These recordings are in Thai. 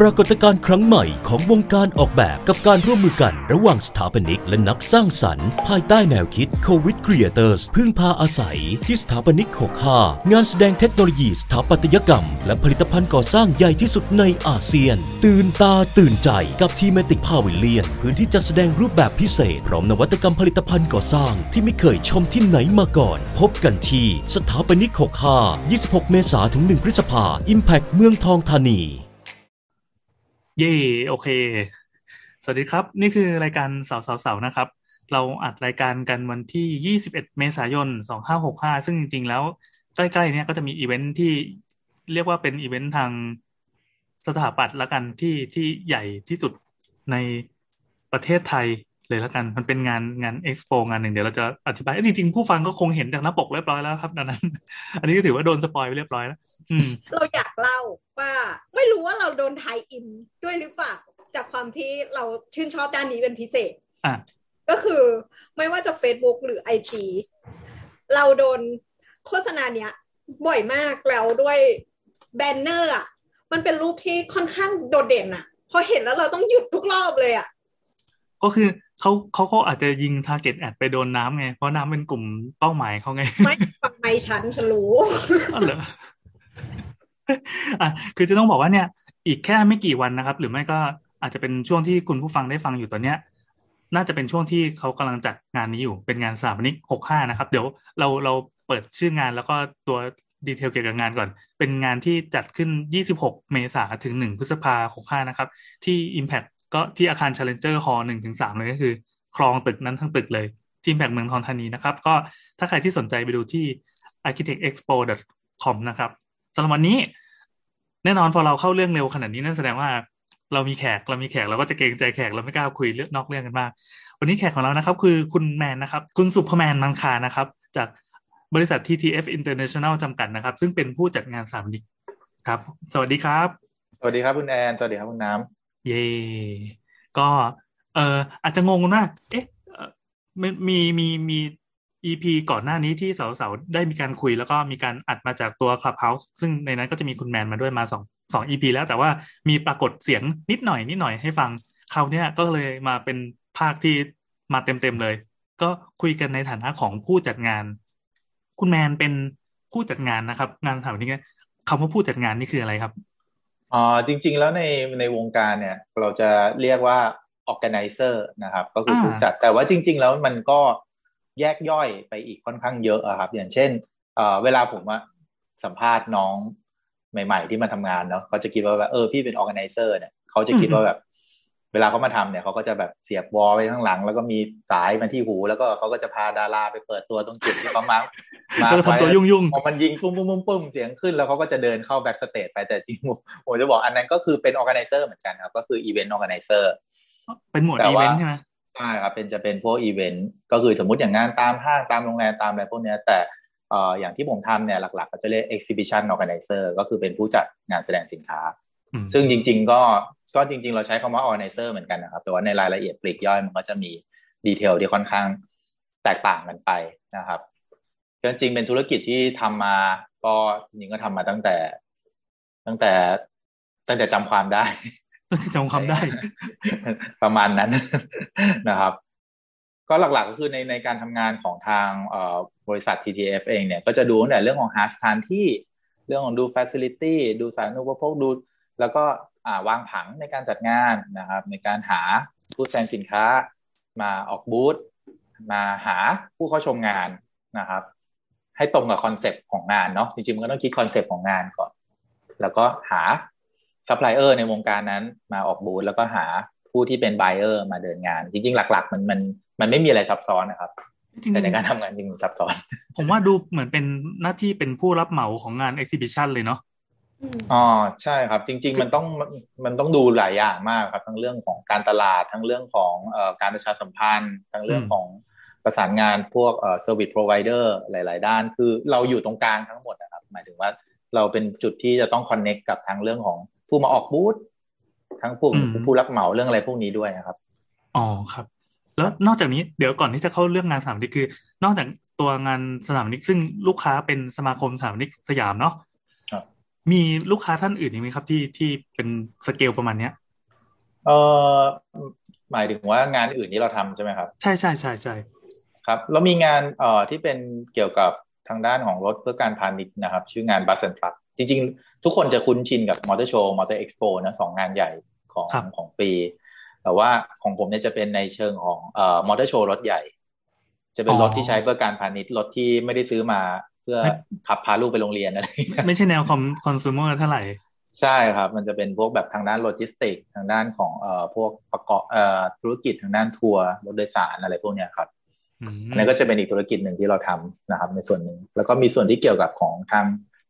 ปรากฏการณ์ครั้งใหม่ของวงการออกแบบกับการร่วมมือกันระหว่างสถาปนิกและนักสร้างสรรค์ ภายใต้แนวคิด Covid Creators พึ่งพาอาศัยที่สถาปนิก 65 งานแสดงเทคโนโลยีสถาปัตยกรรม และผลิตภัณฑ์ก่อสร้างใหญ่ที่สุดในอาเซียน ตื่นตาตื่นใจกับทีเมติกพาวิเลียน พื้นที่จัดแสดงรูปแบบพิเศษ พร้อมนวัตกรรมผลิตภัณฑ์ก่อสร้าง ที่ไม่เคยชมที่ไหนมาก่อน พบกันที่สถาปนิก 65 26 เมษายนถึง 1 พฤษภา Impact เมืองทองธานี เย่โอเค สวัสดีครับ นี่คือรายการเสาเสาเสานะครับ เราอัดรายการกันวันที่ 21 เมษายน 2565 ซึ่งจริง ๆ แล้ว ใกล้ๆเนี้ยก็จะมีอีเวนท์ที่เรียกว่าเป็นอีเวนท์ทางสถาปัตย์ละกันที่ที่ใหญ่ที่สุดในประเทศไทย เลยละกันมันเป็นงานงานเอ็กซ์โปงานหนึ่งเดี๋ยวเราจะอธิบายเอ้ยจริงๆผู้ฟังก็คงเห็นจากหน้าปกเรียบร้อยแล้วครับดังนั้น อันนี้ก็ถือว่าโดน spoil ไปเรียบร้อยแล้วอืมเราอยากเล่าว่าไม่รู้ว่าเราโดน tie-in ด้วยหรือเปล่าจากความที่เราชื่นชอบด้านนี้เป็นพิเศษอะก็คือไม่ว่าจะ Facebook หรือ IG เราโดนโฆษณาเนี้ย บ่อยมากแล้วด้วยแบนเนอร์อะมันเป็นรูปที่ค่อนข้างโดดเด่นอะ พอเห็นแล้วเราต้องหยุดทุกรอบเลยอะก็คือ เขาเขาก็อาจจะยิง target ad ไปโดนน้ำไง เพราะน้ำเป็นกลุ่มเป้าหมายเขาไง ไม่ฟังไม่ฉันฉันรู้อ๋อเหรออะคือจะต้องบอกว่าเนี่ย อีกแค่ไม่กี่วันนะครับ หรือไม่ก็อาจจะเป็นช่วงที่คุณผู้ฟังได้ฟังอยู่ตอนเนี้ย น่าจะเป็นช่วงที่เขากำลังจัดงานนี้อยู่เป็นงานสถาปนิกหกห้านะครับ เดี๋ยวเราเราเปิดชื่องานแล้วก็ตัวดีเทลเกี่ยวกับงานก่อน เป็นงานที่จัดขึ้น 26 เมษาถึง 1 พฤษภาหกห้านะครับ ที่ Impact ก็ที่อาคาร Challenger Hall หนึ่งถึงสามเลยก็คือ คลองตึกนั้นทั้งตึกเลยที่ Impact เมืองทองธานีนะครับ ก็ถ้าใครที่สนใจไปดูที่ architectexpo.com นะครับสำหรับวันนี้ แน่นอนพอเราเข้าเรื่องเร็วขนาดนี้นั่นแสดงว่าเรามีแขกเรามีแขกเราก็จะเกรงใจแขกเราไม่กล้าคุยเรื่องนอกเรื่องกันมาก วันนี้แขกของเรานะครับ คือคุณแมนนะครับ คุณสุภแมนมังคานะครับ จากบริษัท TTF International จำกัดนะครับ ซึ่งเป็นผู้จัดงานสามนิกครับ สวัสดีครับ สวัสดีครับคุณแอน สวัสดีครับคุณน้ำ เย่ก็เอ่ออาจจะงงนว่าเอ๊ะมีมีมีมี EP ก่อนหน้านี้ที่สาวๆได้มีการคุยแล้วก็มีการอัดมาจากตัว Clubhouse ซึ่งในนั้นก็จะมีคุณแมนมาด้วยมาสองสอง EP แล้วแต่ว่ามีปรากฏเสียงนิดหน่อยนิดหน่อยให้ฟังคราวเนี้ยก็เลยมาเป็นภาคที่มาเต็มๆเลย ก็คุยกันในฐานะของผู้จัดงาน คุณแมนเป็นผู้จัดงานนะครับ งานถามนี้คำว่าผู้จัดงานนี่คืออะไรครับ อ๋อจริง ๆ แล้วในในวงการเนี่ย เราจะเรียกว่า organizer นะครับ ก็คือผู้จัด แต่ว่าจริง ๆ แล้วมันก็แยกย่อยไปอีกค่อนข้างเยอะอะครับ อย่างเช่นเอ่อเวลาผมอะสัมภาษณ์น้องใหม่ ๆ ที่มาทำงานเนาะเขาจะคิดว่าแบบเออพี่เป็น organizer เนี่ยเขาจะคิดว่าแบบ เวลาเขามาทำเนี่ยเขาก็จะแบบเสียบวอไว้ข้างหลัง แล้วก็มีสายมาที่หู แล้วก็เขาก็จะพาดาราไปเปิดตัวตรงจุดที่เขามามาก็ทำตัวยุ่งพอมันยิงปุ้มปุ้มปุ้มปุ้มเสียงขึ้นแล้วเขาก็จะเดินเข้า backstage ไปแต่จริงๆผมจะบอกอันนั้นก็คือเป็น organizer เหมือนกันครับ ก็คือ event organizer ๆเป็นหมวดแต่อีว่าเวนต์ใช่ไหมใช่ครับเป็นจะเป็นพวกอีเวนต์ก็คือสมมติอย่างงานตามห้างตามโรงแรมตามอะไรพวกเนี้ยแต่เอ่ออย่างที่ผมทำเนี่ยหลักๆ ก็จะเรียก exhibition organizer ก็คือเป็นผู้จัดงานแสดงสินค้าอืมซึ่งจริง ๆ ก็ ก็จริง ๆ เราใช้คำว่า organizer เหมือนกันนะครับ แต่ว่าในรายละเอียดปลีกย่อยมันก็จะมีดีเทลที่ค่อนข้างแตกต่างกันไปนะครับก็จริงๆเป็นธุรกิจที่ทำมา ก็จริงๆก็ทำมาตั้งแต่ ตั้งแต่ตั้งแต่จำความได้จำความได้ ประมาณนั้นนะครับ ก็หลักๆก็คือในในการทำงานของทางเอ่อบริษัท TTF เองเนี่ย ก็จะดูตั้งแต่เรื่องของหาสถานที่ เรื่องของดู facility ดูสาธารณูปโภคดู แล้วก็อ่า วางผังในการจัดงานนะครับ ในการหาผู้แสดงสินค้า มาออกบูธมาหาผู้เข้าชมงานนะครับ ให้ตรงกับคอนเซปต์ของงานเนาะจริงๆมันก็ต้องคิดคอนเซปต์ของงานก่อน แล้วก็หาซัพพลายเออร์ในวงการนั้นมาออกบูธแล้วก็หาผู้ที่เป็น buyer มาเดินงาน จริง ๆ หลัก ๆ มันมันมันไม่มีอะไรซับซ้อนนะครับจริงแต่ในการทำงานจริงๆซับซ้อนๆผมว่าดูเหมือนเป็นหน้าที่เป็นผู้รับเหมาของงาน exhibition เลยเนาะ อ๋อใช่ครับ จริง ๆ มันต้องมันต้องดูหลายอย่างมากครับ ทั้งเรื่องของการตลาดทั้งเรื่องของเอ่อการประชาสัมพันธ์ ทั้งเรื่องของประสานงานพวกเอ่อ service provider หลาย ๆ ด้าน คือเราอยู่ตรงกลางทั้งหมดนะครับ หมายถึงว่าเราเป็นจุดที่จะต้อง connect กับทางเรื่องของผู้มาออกบูธทั้งผู้อืมผู้รับเหมาเรื่องอะไรพวกนี้ด้วยนะครับอ๋อครับ แล้วนอกจากนี้เดี๋ยวก่อนที่จะเข้าเรื่องงานสถามนิกคือ นอกจากตัวงานสถามนิกซึ่งลูกค้าเป็นสมาคมสถามนิกสยามเนาะครับ มีลูกค้าท่านอื่นอีกไหมครับที่ที่เป็นสเกลประมาณเนี้ยเออหมายถึงว่างานอื่นที่เราทำใช่ไหมครับ ใช่ใช่ใช่ใช่ครับแล้วมีงานเอ่อที่เป็นเกี่ยวกับทางด้านของรถเพื่อการพาณิชย์นะครับ ชื่องาน Bus and Truck จริง ๆ ทุกคนจะคุ้นชินกับ Motor Show Motor Expo นะสองงานใหญ่ของของปี แต่ว่าของผมเนี่ยจะเป็นในเชิงของเอ่อ Motor Show รถใหญ่ จะเป็นรถที่ใช้เพื่อการพาณิชย์รถที่ไม่ได้ซื้อมา เพื่อขับพาลูกไปโรงเรียนอะไรไม่ใช่แนวคอมคอน sumer เท่าไหร่ ใช่ครับ มันจะเป็นพวกแบบทางด้านโลจิสติก ทางด้านของเอ่อพวกประกอบเอ่อธุรกิจทางด้านทัวร์รถโดยสารอะไรพวกเนี้ยครับอืมอันนี้ก็จะเป็นอีกธุรกิจหนึ่งที่เราทำนะครับ ในส่วนหนึ่งแล้วก็มีส่วนที่เกี่ยวกับของทาง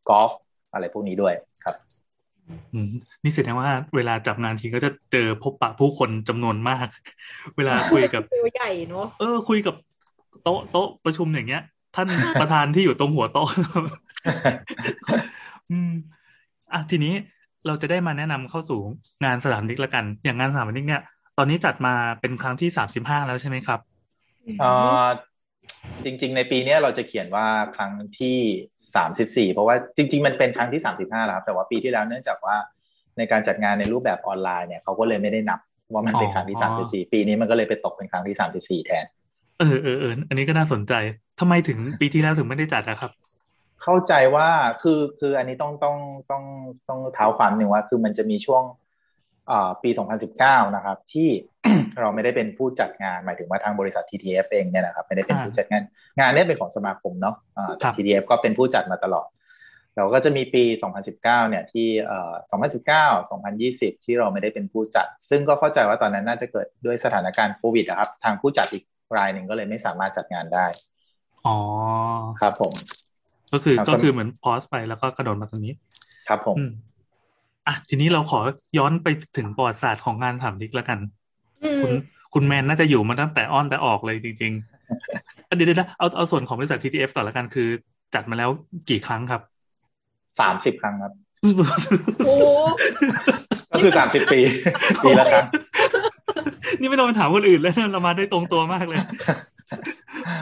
กอล์ฟอะไรพวกนี้ด้วยครับอืมนี่แสดงว่าเวลาจับงานทีก็จะเจอพบปะผู้คนจำนวนมาก เวลาคุยกับตัวใหญ่เนาะเออคุยกับโต๊ะโต๊ะประชุมอย่างเงี้ย ท่านประธานที่อยู่ตรงหัวโต๊ะอืมอะทีนี้เราจะได้มาแนะนำเข้าสู่งานสถาปนิกละกัน อย่างงานสถาปนิกเนี่ย ตอนนี้จัดมาเป็นครั้งที่สามสิบห้าแล้วใช่ไหมครับอ่อจริง ๆ ในปีนี้เราจะเขียนว่าครั้งที่สามสิบสี่เพราะว่าจริง ๆ มันเป็นครั้งที่สามสิบห้าแล้วครับแต่ว่าปีที่แล้วเนื่องจากว่าในการจัดงานในรูปแบบออนไลน์เนี่ยเขาก็เลยไม่ได้นับว่ามันเป็นครั้งที่สามสิบสี่ปีนี้มันก็เลยไปตกเป็นครั้งที่สามสิบสี่แทน เออเออเอออันนี้ก็น่าสนใจทำไมถึงปีที่แล้วถึงไม่ได้จัดอะครับ เข้าใจว่าคือคืออันนี้ต้องต้องต้องต้องเท้าความหนึ่งว่า คือมันจะมีช่วงอ่าปี 2019 นะครับ ที่เราไม่ได้เป็นผู้จัดงานหมายถึงว่าทางบริษัท TTF เองเนี่ยนะครับไม่ได้เป็นอ่าผู้จัดงาน งานเนี้เป็นของสมาคมเนาะอ่าครับ TTF ก็เป็นผู้จัดมาตลอด เราก็จะมีปี 2019 เนี่ยที่เอ่อ2019 2020 ที่เราไม่ได้เป็นผู้จัด ซึ่งก็เข้าใจว่าตอนนั้นน่าจะเกิดด้วยสถานการณ์โควิดนะครับ ทางผู้จัดอีก รายหนึ่งก็เลยไม่สามารถจัดงานได้ อ๋อ ครับผม ก็คือครับก็คือเหมือนพอสไปแล้วก็กระโดดมาตรงนี้ ครับผมอืมอะ ทีนี้เราขอย้อนไปถึงประวัติศาสตร์ของงานถามดิกแล้วกันอืมคุณคุณแมนน่าจะอยู่มาตั้งแต่อ้อนแต่ออกเลยจริงๆอะเดี๋ยวเดี๋ยวนะเอาเอาส่วนของบริษัท TTF ก่อนละกันคือ จัดมาแล้วกี่ครั้งครับ สามสิบครั้งครับ โอ้ก็คือสามสิบปี ปีละครั้ง นี่ไม่ต้องไปถามคนอื่นแล้วนะเรามาได้ตรงตัวมากเลย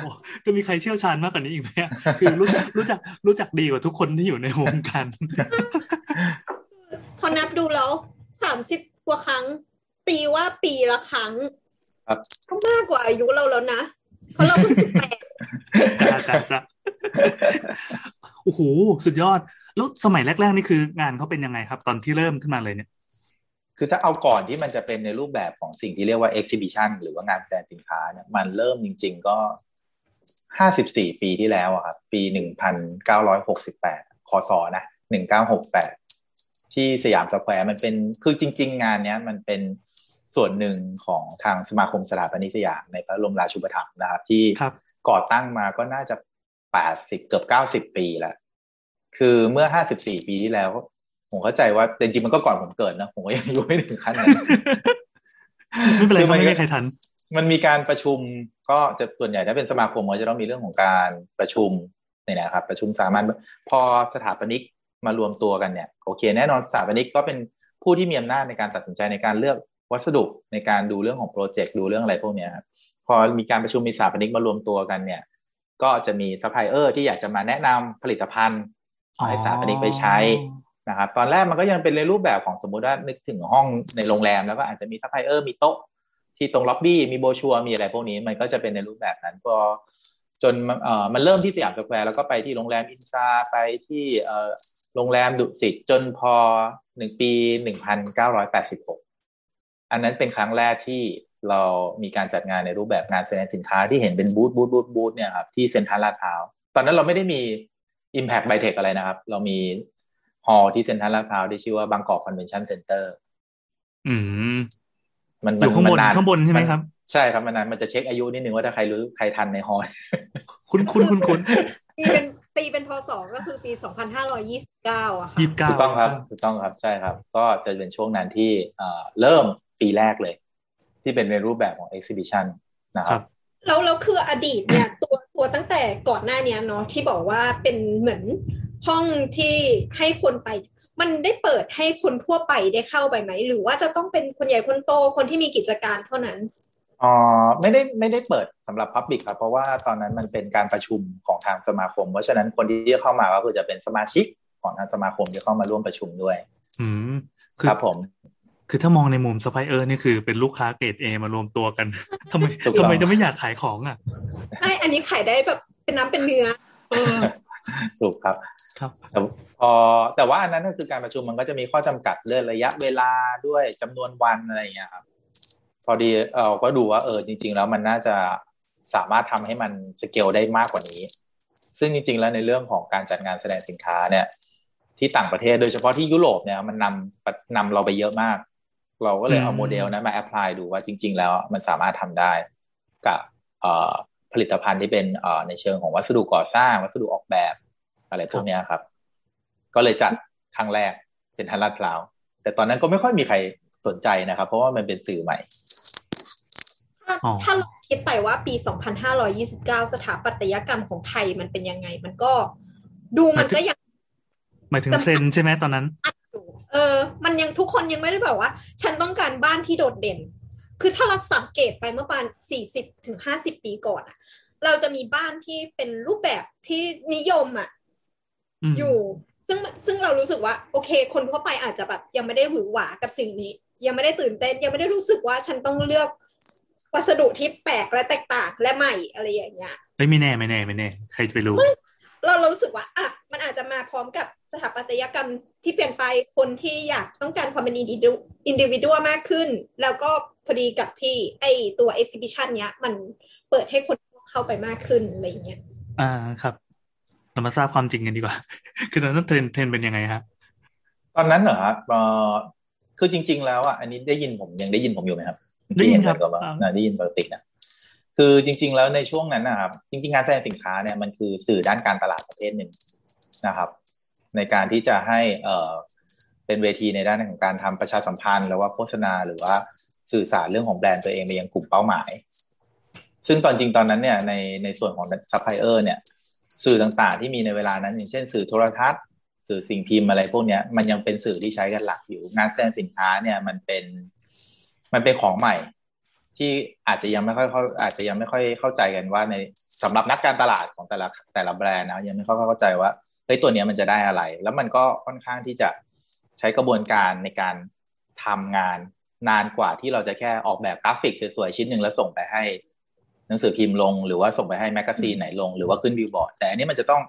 โอ้จะมีใครเชี่ยวชาญมากกว่านี้อีกไหมอะคือรู้รู้จักรู้จักดีกว่าทุกคนที่อยู่ในวงการพอนับดูแล้วสามสิบกว่าครั้ง ตีว่าปีละครั้งครับก็มากกว่าอายุเราแล้วนะเพราะเราเพิ่งสิบแปดจ้าจ้าจ้าโอ้โหสุดยอด แล้วสมัยแรก ๆ นี่คืองานเขาเป็นยังไงครับ ตอนที่เริ่มขึ้นมาเลยเนี่ย คือถ้าเอาก่อนที่มันจะเป็นในรูปแบบของสิ่งที่เรียกว่า exhibition หรือว่างานแสดงสินค้าเนี่ยมันเริ่มจริง ๆ ก็ห้าสิบสี่ปีที่แล้วอะครับ ปีหนึ่งพันเก้าร้อยหกสิบแปดคศนะหนึ่งเก้าหกแปดที่สยามสแควร์มันเป็นคือจริง ๆ งานเนี้ยมันเป็นส่วนหนึ่งของทางสมาคมสถาปนิกสยามในพระบรมราชูปถัมภ์นะครับ ที่ครับก่อตั้งมาก็น่าจะแปดสิบเกือบเก้าสิบปีแล้ว คือเมื่อห้าสิบสี่ปีที่แล้ว ผมเข้าใจว่าแต่จริงๆมันก็ก่อนผมเกิดนะผมก็ยังอายุไม่ถึงขั้นนั้นไม่เป็นไรคือเขามันไม่มีใครทัน มันมีการประชุมก็จะส่วนใหญ่ถ้าเป็นสมาคมก็จะต้องมีเรื่องของการประชุมเนี่ยนะครับ ประชุมสามัญพอสถาปนิกมารวมตัวกันเนี่ยโอเค แน่นอนสถาปนิกก็เป็นผู้ที่มีอำนาจในการตัดสินใจในการเลือกวัสดุในการดูเรื่องของโปรเจกต์ดูเรื่องอะไรพวกเนี้ยครับพอมีการประชุมมีสถาปนิกมารวมตัวกันเนี่ย ก็จะมีซัพพลายเออร์ที่อยากจะมาแนะนำผลิตภัณฑ์ให้สถาปนิกไปใช้ นะครับตอนแรกมันก็ยังเป็นในรูปแบบของสมมุติว่านึกถึงห้องในโรงแรมแล้วก็อาจจะมีซัพพลายเออร์มีโต๊ะที่ตรงล็อบบี้มีโบรชัวร์มีอะไรพวกนี้มันก็จะเป็นในรูปแบบนั้นพอจนมันเอ่อมันเริ่มที่สยามสแควร์แล้วก็ไปที่โรงแรมอินทราไปที่เอ่อโรงแรมดุสิตจนพอหนึ่งปีหนึ่งพันเก้าร้อยแปดสิบหกอันนั้นเป็นครั้งแรกที่เรามีการจัดงานในรูปแบบงานแสดงสินค้าที่เห็นเป็นบูธบูธบูธบูธเนี่ยครับที่เซ็นทรัลลาดพร้าวตอนนั้นเราไม่ได้มี Impact ไบเทค อะไรนะครับ เรามี hall ที่เซ็นทรัลลาดพร้าวที่ชื่อว่าบางกอกคอนเวนชั่นเซ็นเตอร์ อืม มันอยู่ข้างบนมันข้างบนใช่ไหมครับ ใช่ครับมันนานมันจะเช็คอายุนิดนึงว่าถ้าใครรู้ใครทันใน hallคุณคุณคุณคุณตีเป็นตีเป็นพศก็คือปีสองพันห้าร้อยยี่สิบเก้าอะค่ะยี่สิบเก้าถูกต้องครับถูกต้องครับใช่ครับ ก็จะเป็นช่วงนั้นที่เอ่อเริ่มปีแรกเลย ที่เป็นในรูปแบบของ exhibition นะคครัรับบแล้วแล้วคืออดีตเนี่ยตัวตัวตั้งแต่ก่อนหน้าเนี้ยเนาะที่บอกว่าเป็นเหมือน ห้องที่ให้คนไป มันได้เปิดให้คนทั่วไปได้เข้าไปไหม หรือว่าจะต้องเป็นคนใหญ่คนโตคนที่มีกิจการเท่านั้นอ๋อไม่ได้ไม่ได้เปิดสำหรับ public ครับเพราะว่าตอนนั้นมันเป็นการประชุมของทางสมาคม เพราะฉะนั้นคนที่จะเข้ามาก็คือจะเป็นสมาชิกของทางสมาคมที่เข้ามาร่วมประชุมด้วย อืมครับผม คือถ้ามองในมุมซัพพลายเออร์นี่คือเป็นลูกค้าเกรดเอมารวมตัวกันทำไมถูกต้องทำไมจะไม่อยากขายของอะใช่อันนี้ขายได้แบบเป็นน้ำเป็นเนื้อเออถูกครับ ครับแต่พอแต่ว่าอันนั้นก็คือการประชุมมันก็จะมีข้อจำกัดเรื่องระยะเวลาด้วยจำนวนวันอะไรอย่างเงี้ยครับพอดีเออก็ดูว่าเออจริง ๆ แล้วมันน่าจะสามารถทำให้มันสเกลได้มากกว่านี้ ซึ่งจริง ๆ แล้วในเรื่องของการจัดงานแสดงสินค้าเนี่ย ที่ต่างประเทศโดยเฉพาะที่ยุโรปเนี่ยมันนำนำเราไปเยอะมาก เราก็เลยเอาโมเดลนั้นมา apply ดูว่าจริง ๆ แล้วมันสามารถทำได้กับผลิตภัณฑ์ที่เป็นในเชิงของวัสดุก่อสร้าง วัสดุออกแบบ อะไรพวกเนี้ยครับ ก็เลยจัดครั้งแรกเซ็นทรัลลาดพร้าว แต่ตอนนั้นก็ไม่ค่อยมีใครสนใจนะครับ เพราะว่ามันเป็นสื่อใหม่ ถ้าอ๋อถ้าเราคิดไปว่าปี 2529 สถาปัตยกรรมของไทยมันเป็นยังไง มันก็ดูมันก็ยังหมายถึงเทรนด์ใช่ไหมตอนนั้นอัดอยู่เออ มันยังทุกคนยังไม่ได้แบบว่า ฉันต้องการบ้านที่โดดเด่น คือถ้าเราสังเกตไปเมื่อประมาณ40ถึง50ปีก่อนอะเราจะมีบ้านที่เป็นรูปแบบที่นิยมอะ อืมอยู่ ซึ่งซึ่งเรารู้สึกว่า โอเค คนทั่วไปอาจจะแบบ ยังไม่ได้หวือหวากับสิ่งนี้ ยังไม่ได้ตื่นเต้น ยังไม่ได้รู้สึกว่าฉันต้องเลือกวัสดุที่แปลกและแตกต่างและใหม่อะไรอย่างเงี้ยเอ้ยไม่แน่ไม่แน่ไม่แน่ ใครจะไปรู้ เราเรารู้สึกว่าอะมันอาจจะมาพร้อมกับสถาปัตยกรรมที่เปลี่ยนไปคนที่อยากต้องการความเป็น indivi- individual มากขึ้น แล้วก็พอดีกับที่ไอตัว exhibition เนี้ย มันเปิดให้คนเข้าไปมากขึ้นอะไรอย่างเงี้ย อ่าครับ เรามาทราบความจริงกันดีกว่า คือตอนนั้นเทรนด์เทรนด์เป็นยังไงฮะ ตอนนั้นเหรอครับเอ่อคือจริง ๆ แล้วอะ อันนี้ได้ยินผมยังได้ยินผมอยู่ไหมครับ ได้ยินครับเมื่อกี้เห็นเหมือนกับว่าอ่าได้ยินปกตินะ คือจริง ๆ แล้วในช่วงนั้นนะครับ จริง ๆ งานแสดงสินค้าเนี่ยมันคือสื่อด้านการตลาดประเภทหนึ่งนะครับ ในการที่จะให้เอ่อเป็นเวทีในด้านของการทำประชาสัมพันธ์หรือว่าโฆษณาหรือว่าสื่อสารเรื่องของแบรนด์ตัวเองไปยังกลุ่มเป้าหมาย ซึ่งตอนจริงตอนนั้นเนี่ยในในส่วนของซัพพลายเออร์เนี่ย สื่อต่างๆ ที่มีในเวลานั้นอย่างเช่น สื่อโทรทัศน์ สื่อสิ่งพิมพ์อะไรพวกเนี้ยมันยังเป็นสื่อที่ใช้กันหลักอยู่ งานแสดงสินค้าเนี่ยมันเป็นมันเป็นของใหม่ ที่อาจจะยังไม่ค่อยเข้าอาจจะยังไม่ค่อยเข้าใจกันว่าในสำหรับนักการตลาดของแต่ละแต่ละแบรนด์นะยังไม่ค่อยเข้าใจว่าเฮ้ยตัวเนี้ยมันจะได้อะไร แล้วมันก็ค่อนข้างที่จะใช้กระบวนการในการทำงานนานกว่าที่เราจะแค่ออกแบบกราฟิกสวยๆชิ้นหนึ่งแล้วส่งไปให้ หนังสือพิมพ์ลงหรือว่าส่งไปให้แมกกาซีนไหนลงหรือว่าขึ้นบิลบอร์ดแต่อันนี้มันจะต้อง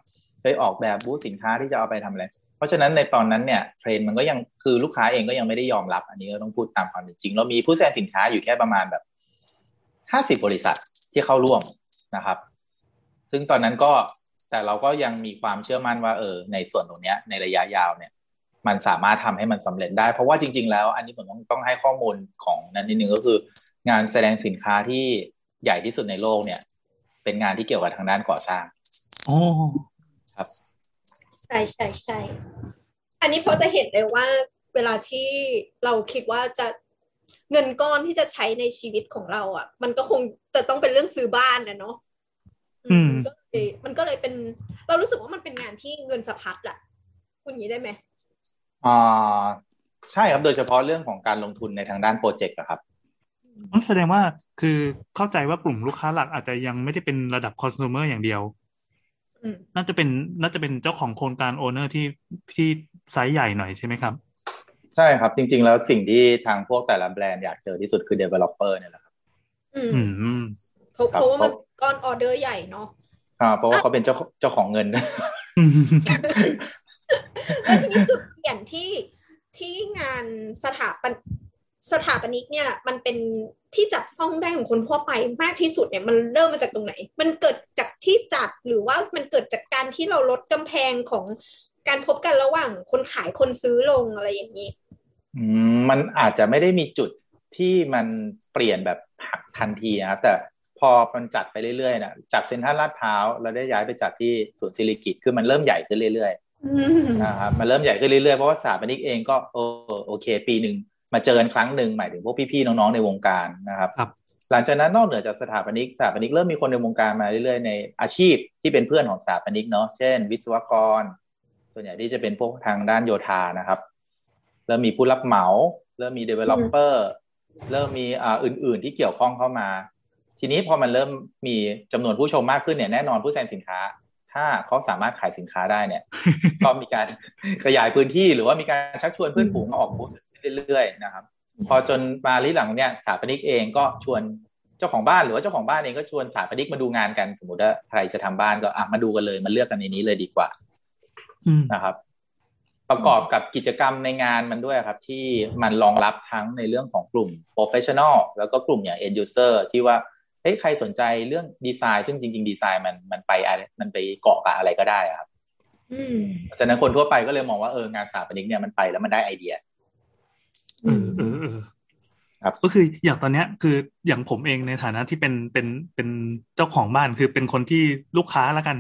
ไปออกแบบบูธสินค้าที่จะเอาไปทำอะไร เพราะฉะนั้นในตอนนั้นเนี่ยเทรนด์มันก็ยังคือลูกค้าเองก็ยังไม่ได้ยอมรับ อันนี้ก็ต้องพูดตามความเป็นจริง เรามีผู้แสดงสินค้าอยู่แค่ประมาณแบบห้าสิบบริษัทที่เข้าร่วมนะครับ ซึ่งตอนนั้นก็แต่เราก็ยังมีความเชื่อมั่นว่าเออในส่วนตรงเนี้ยในระยะยาวเนี่ย มันสามารถทำให้มันสำเร็จได้ เพราะว่าจริง ๆ แล้ว อันนี้ผมต้องต้องให้ข้อมูลของนั้นนิดนึงก็คือ งานแสดงสินค้าที่ ใหญ่ที่สุดในโลกเนี่ย เป็นงานที่เกี่ยวกับทางด้านก่อสร้างโอ้ครับ ใช่ใช่ใช่อันนี้พอจะเห็นเลยว่า เวลาที่เราคิดว่าจะเงินก้อนที่จะใช้ในชีวิตของเราอะ มันก็คงจะต้องเป็นเรื่องซื้อบ้านนะเนาะอืมก็เลยมันก็เลยเป็น เรารู้สึกว่ามันเป็นงานที่เงินสะพัดแหละคุณอย่างนี้ได้ไหมอ่าใช่ครับโดยเฉพาะเรื่องของการลงทุนในทางด้าน project อะครับ นั่นแสดงว่าคือเข้าใจว่ากลุ่มลูกค้าหลักอาจจะยังไม่ได้เป็นระดับคอน sumer อย่างเดียวอืมน่าจะเป็นน่าจะเป็นเจ้าของโครงการ owner ที่ที่ไซส์ใหญ่หน่อยใช่ไหมครับ ใช่ครับ จริง ๆ แล้วสิ่งที่ทางพวกแต่ละแบรนด์อยากเจอที่สุดคือ developer เนี่ยแหละครับอืมอืมเพราะครับเพราะว่ามันเพราะก้อนออเดอร์ใหญ่เนาะอ่าเพราะว่าเขาเป็นเจ้าเจ้าของเงินแล้วทีนี้จุดเปลี่ยนที่ที่งานสถาปัน สถาปนิกเนี่ยมันเป็นที่จับต้องได้ของคนทั่วไปมากที่สุดเนี่ยมันเริ่มมาจากตรงไหน มันเกิดจากที่จัดหรือว่ามันเกิดจากการที่เราลดกำแพงของการพบกันระหว่างคนขายคนซื้อลงอะไรอย่างนี้มันอาจจะไม่ได้มีจุดที่มันเปลี่ยนแบบหักทันทีนะครับแต่พอมันจัดไปเรื่อยๆนะจากเซ็นทรัลลาดพร้าวเราได้ย้ายไปจัดที่สวนสิริกิตคือมันเริ่มใหญ่ขึ้นเรื่อยๆนะครับมันเริ่มใหญ่ขึ้นเรื่อยๆเพราะว่าสถาปนิกเองก็โอโอเค ปีหนึ่ง มาเจอกันครั้งหนึ่งหมายถึงพวกพี่ๆน้องๆในวงการนะครับครับหลังจากนั้นนอกเหนือจากสถาปนิกสถาปนิกเริ่มมีคนในวงการมาเรื่อยๆในอาชีพที่เป็นเพื่อนของสถาปนิกเนาะเช่น วิศวกร ส่วนใหญ่ที่จะเป็นพวกทางด้านโยธานะครับ เริ่มมีผู้รับเหมา เริ่มมี developer เริ่มมีอ่าอื่น ๆ ที่เกี่ยวข้องเข้ามา ทีนี้พอมันเริ่มมีจำนวนผู้ชมมากขึ้นเนี่ยแน่นอนผู้แสดงสินค้า ถ้าเขาสามารถขายสินค้าได้เนี่ย ก็มีการขยายพื้นที่หรือว่ามีการชักชวนเพื่อนฝูงมาออกบูธ เรื่อยๆนะครับ พอจนมาลิหลังเนี่ยสถาปนิกเองก็ชวนเจ้าของบ้านหรือว่าเจ้าของบ้านเองก็ชวนสถาปนิกมาดูงานกันสมมติว่าใครจะทำบ้านก็อะมาดูกันเลยมาเลือกกันในนี้เลยดีกว่าอืมนะครับ ประกอบกับกิจกรรมในงานมันด้วยครับ ที่มันรองรับทั้งในเรื่องของกลุ่ม professional แล้วก็กลุ่มอย่าง end user ที่ว่าเฮ้ยใครสนใจเรื่องดีไซน์ ซึ่งจริง ๆ ดีไซน์มันมันไปอะไรมันไปเกาะกับอะไรก็ได้อะครับอืมฉะนั้นคนทั่วไปก็เลยมองว่าเอองานสถาปนิกเนี่ยมันไปแล้วมันได้ไอเดีย ครับก็คืออย่างตอนเนี้ยคืออย่างผมเองในฐานะที่เป็นเป็นเป็นเจ้าของบ้านคือเป็นคนที่ลูกค้าแล้วกัน